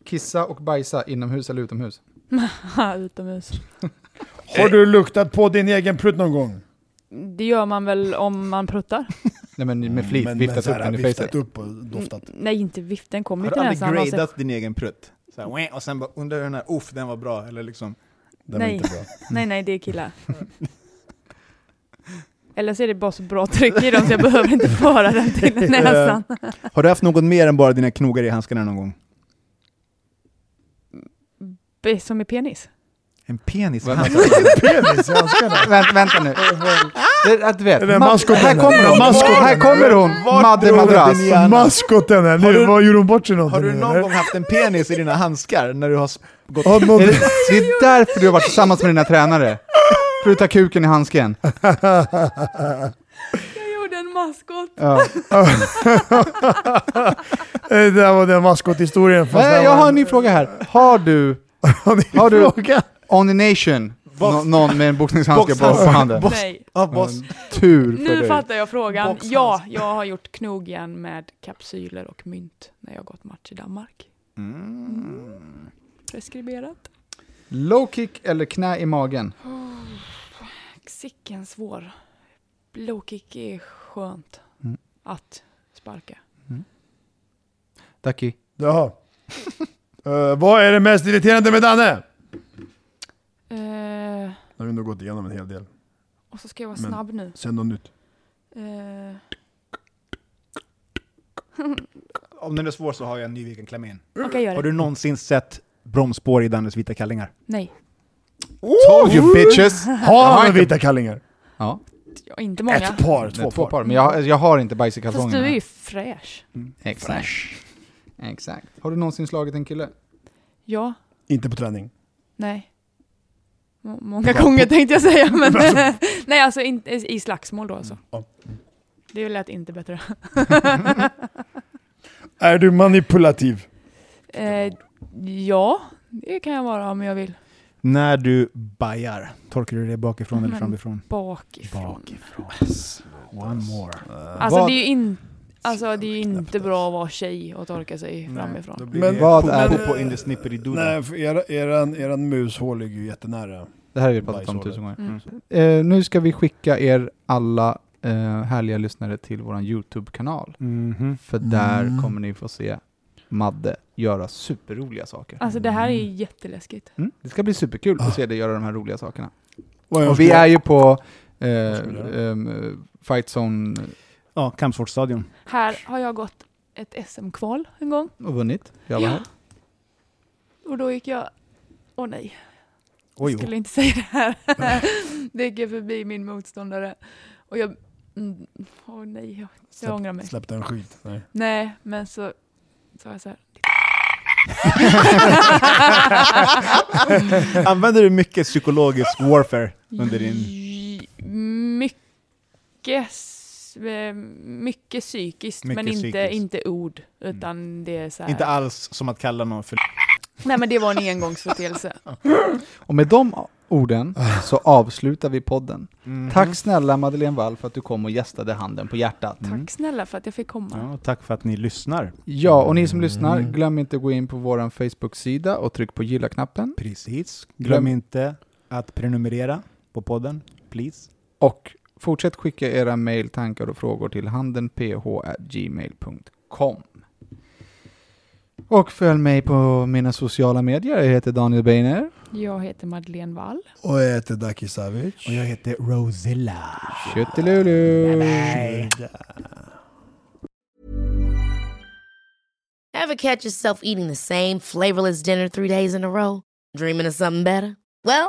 Kissa och bajsa inomhus eller utomhus? Utomhus. Har du luktat på din egen prutt någon gång? Det gör man väl om man pruttar? Nej men med flit, Men- viftat men upp den i viftat facet. upp och doftat. Mm, Nej, inte vift. Den kommer Har ju du till aldrig näsan. Alltså, gradat din egen prutt? Så här, och sen bara, undrar den här, uff den var bra, eller liksom. Den Nej. var inte bra. Nej, nej, det är killar. Eller så är det bara så bra tryck i dem så jag behöver inte föra den till näsan. Har du haft något mer än bara dina knogar i handskarna någon gång? B- Som i penis? En penis i handskarna? Penis i handskarna. Vänt, vänta nu. Det, att du vet, Är det ma- maskoten? här kommer hon, Maskoten? här kommer hon, Madde Madrass. Maskoten här, Har nu, du- vad gjorde hon bort sig någonting? Har du någon eller? gång haft en penis i dina handskar när du har gått... Men- Är det, det är därför du har varit tillsammans med dina tränare. För att ta kuken i handsken. Jag gjorde en maskot. Ja. Det där var den maskothistorien. Nej, jag har en ny fråga här. Har du Har ni Har du- fråga? Onination? Nå- någon med en boxningshandske på, på Boxhandske. handen? Box- Nej. Ja, boss. Tur för Nu dig. fattar jag frågan. Boxhands. Ja, jag har gjort knogjärn med kapsyler och mynt när jag gått match i Danmark. Mm. Preskriberat. Low kick eller knä i magen? Sicken svår. Low kick är skönt Mm. att sparka. Ducky? Jaha. Eh, vad är det mest irriterande med Danne? Eh, Nu har vi nog gått igenom en hel del. och så ska jag vara Men- snabb nu. Sen något nytt. Eh, Om den är svår så har jag en ny vi kan klämma in. Okej, gör Har det. du någonsin sett bromsspår i Dannes vita kallingar? Nej, Told you bitches! Har han vita kallingar? Ja, ja, inte många. Ett par, två, är två par. par. Men jag, jag har inte bajs i Fast kalsongerna. du är ju fräsch. Exakt. Exakt. Har du någonsin slagit en kille? Ja, Inte på träning. nej. Må- Många gånger tänkte jag säga, men nej alltså inte i slagsmål då alltså. Ja. Det lät inte bättre. Är du manipulativ? eh, ja, det kan jag vara om jag vill. När du bajar, tolkar du det bakifrån eller Men- framifrån? Bakifrån. Bakifrån. One more. Alltså det är ju in, alltså, det är ju inte bra att vara tjej och torka sig Då framifrån. Men det vad på, är det- på in the snippery doodle. Nej, för era, eran, eran mushål ligger ju jättenära. Det här har vi pratat om tusen gånger. Mm. Eh, nu ska vi skicka er alla eh, härliga lyssnare till vår YouTube-kanal. Mhm. För där Mm. kommer ni få se Madde göra superroliga saker. Alltså det här är ju jätteläskigt. Mm. Det ska bli superkul att se dig göra de här roliga sakerna. Och vi är ju på eh, ehm, Fight Zone Ja, Kampsportstadion. Här har jag gått ett SM-kval en gång. och vunnit. Jag var Ja. här. Och då gick jag... Åh nej, Oj, jag skulle inte säga det här. det gick jag förbi min motståndare. Och jag... mm, Åh nej, jag, jag ångrar mig. Släppte en skit. Nej. Nej, men så sa jag så här. Använder du mycket psykologisk warfare under din... Mycket, mycket psykiskt, Mycket men inte, psykiskt. inte ord. Utan det är så här. Inte alls som att kalla någon för... Nej men det var en engångsföreteelse. Och med de orden så avslutar vi podden. Mhm. Tack snälla Madeleine Wall för att du kom och gästade Handen på hjärtat. Mm. Tack snälla för att jag fick komma. Ja, och tack för att ni lyssnar. Ja, och ni som lyssnar, Mm. glöm inte att gå in på vår Facebook-sida och tryck på gilla-knappen. Precis. Glöm- Glöm inte att prenumerera på podden, please. Och fortsätt skicka era mejl, tankar och frågor till handenph.gmail.com. Och följ mig på mina sociala medier. Jag heter Daniel Beiner. Jag heter Madeleine Wall. Och jag heter Daki Savic. Och jag heter Rosilla. Tjuttilulu! Bye. Ever catch yourself eating the same flavorless dinner three days in a row? Dreaming of something better? Well,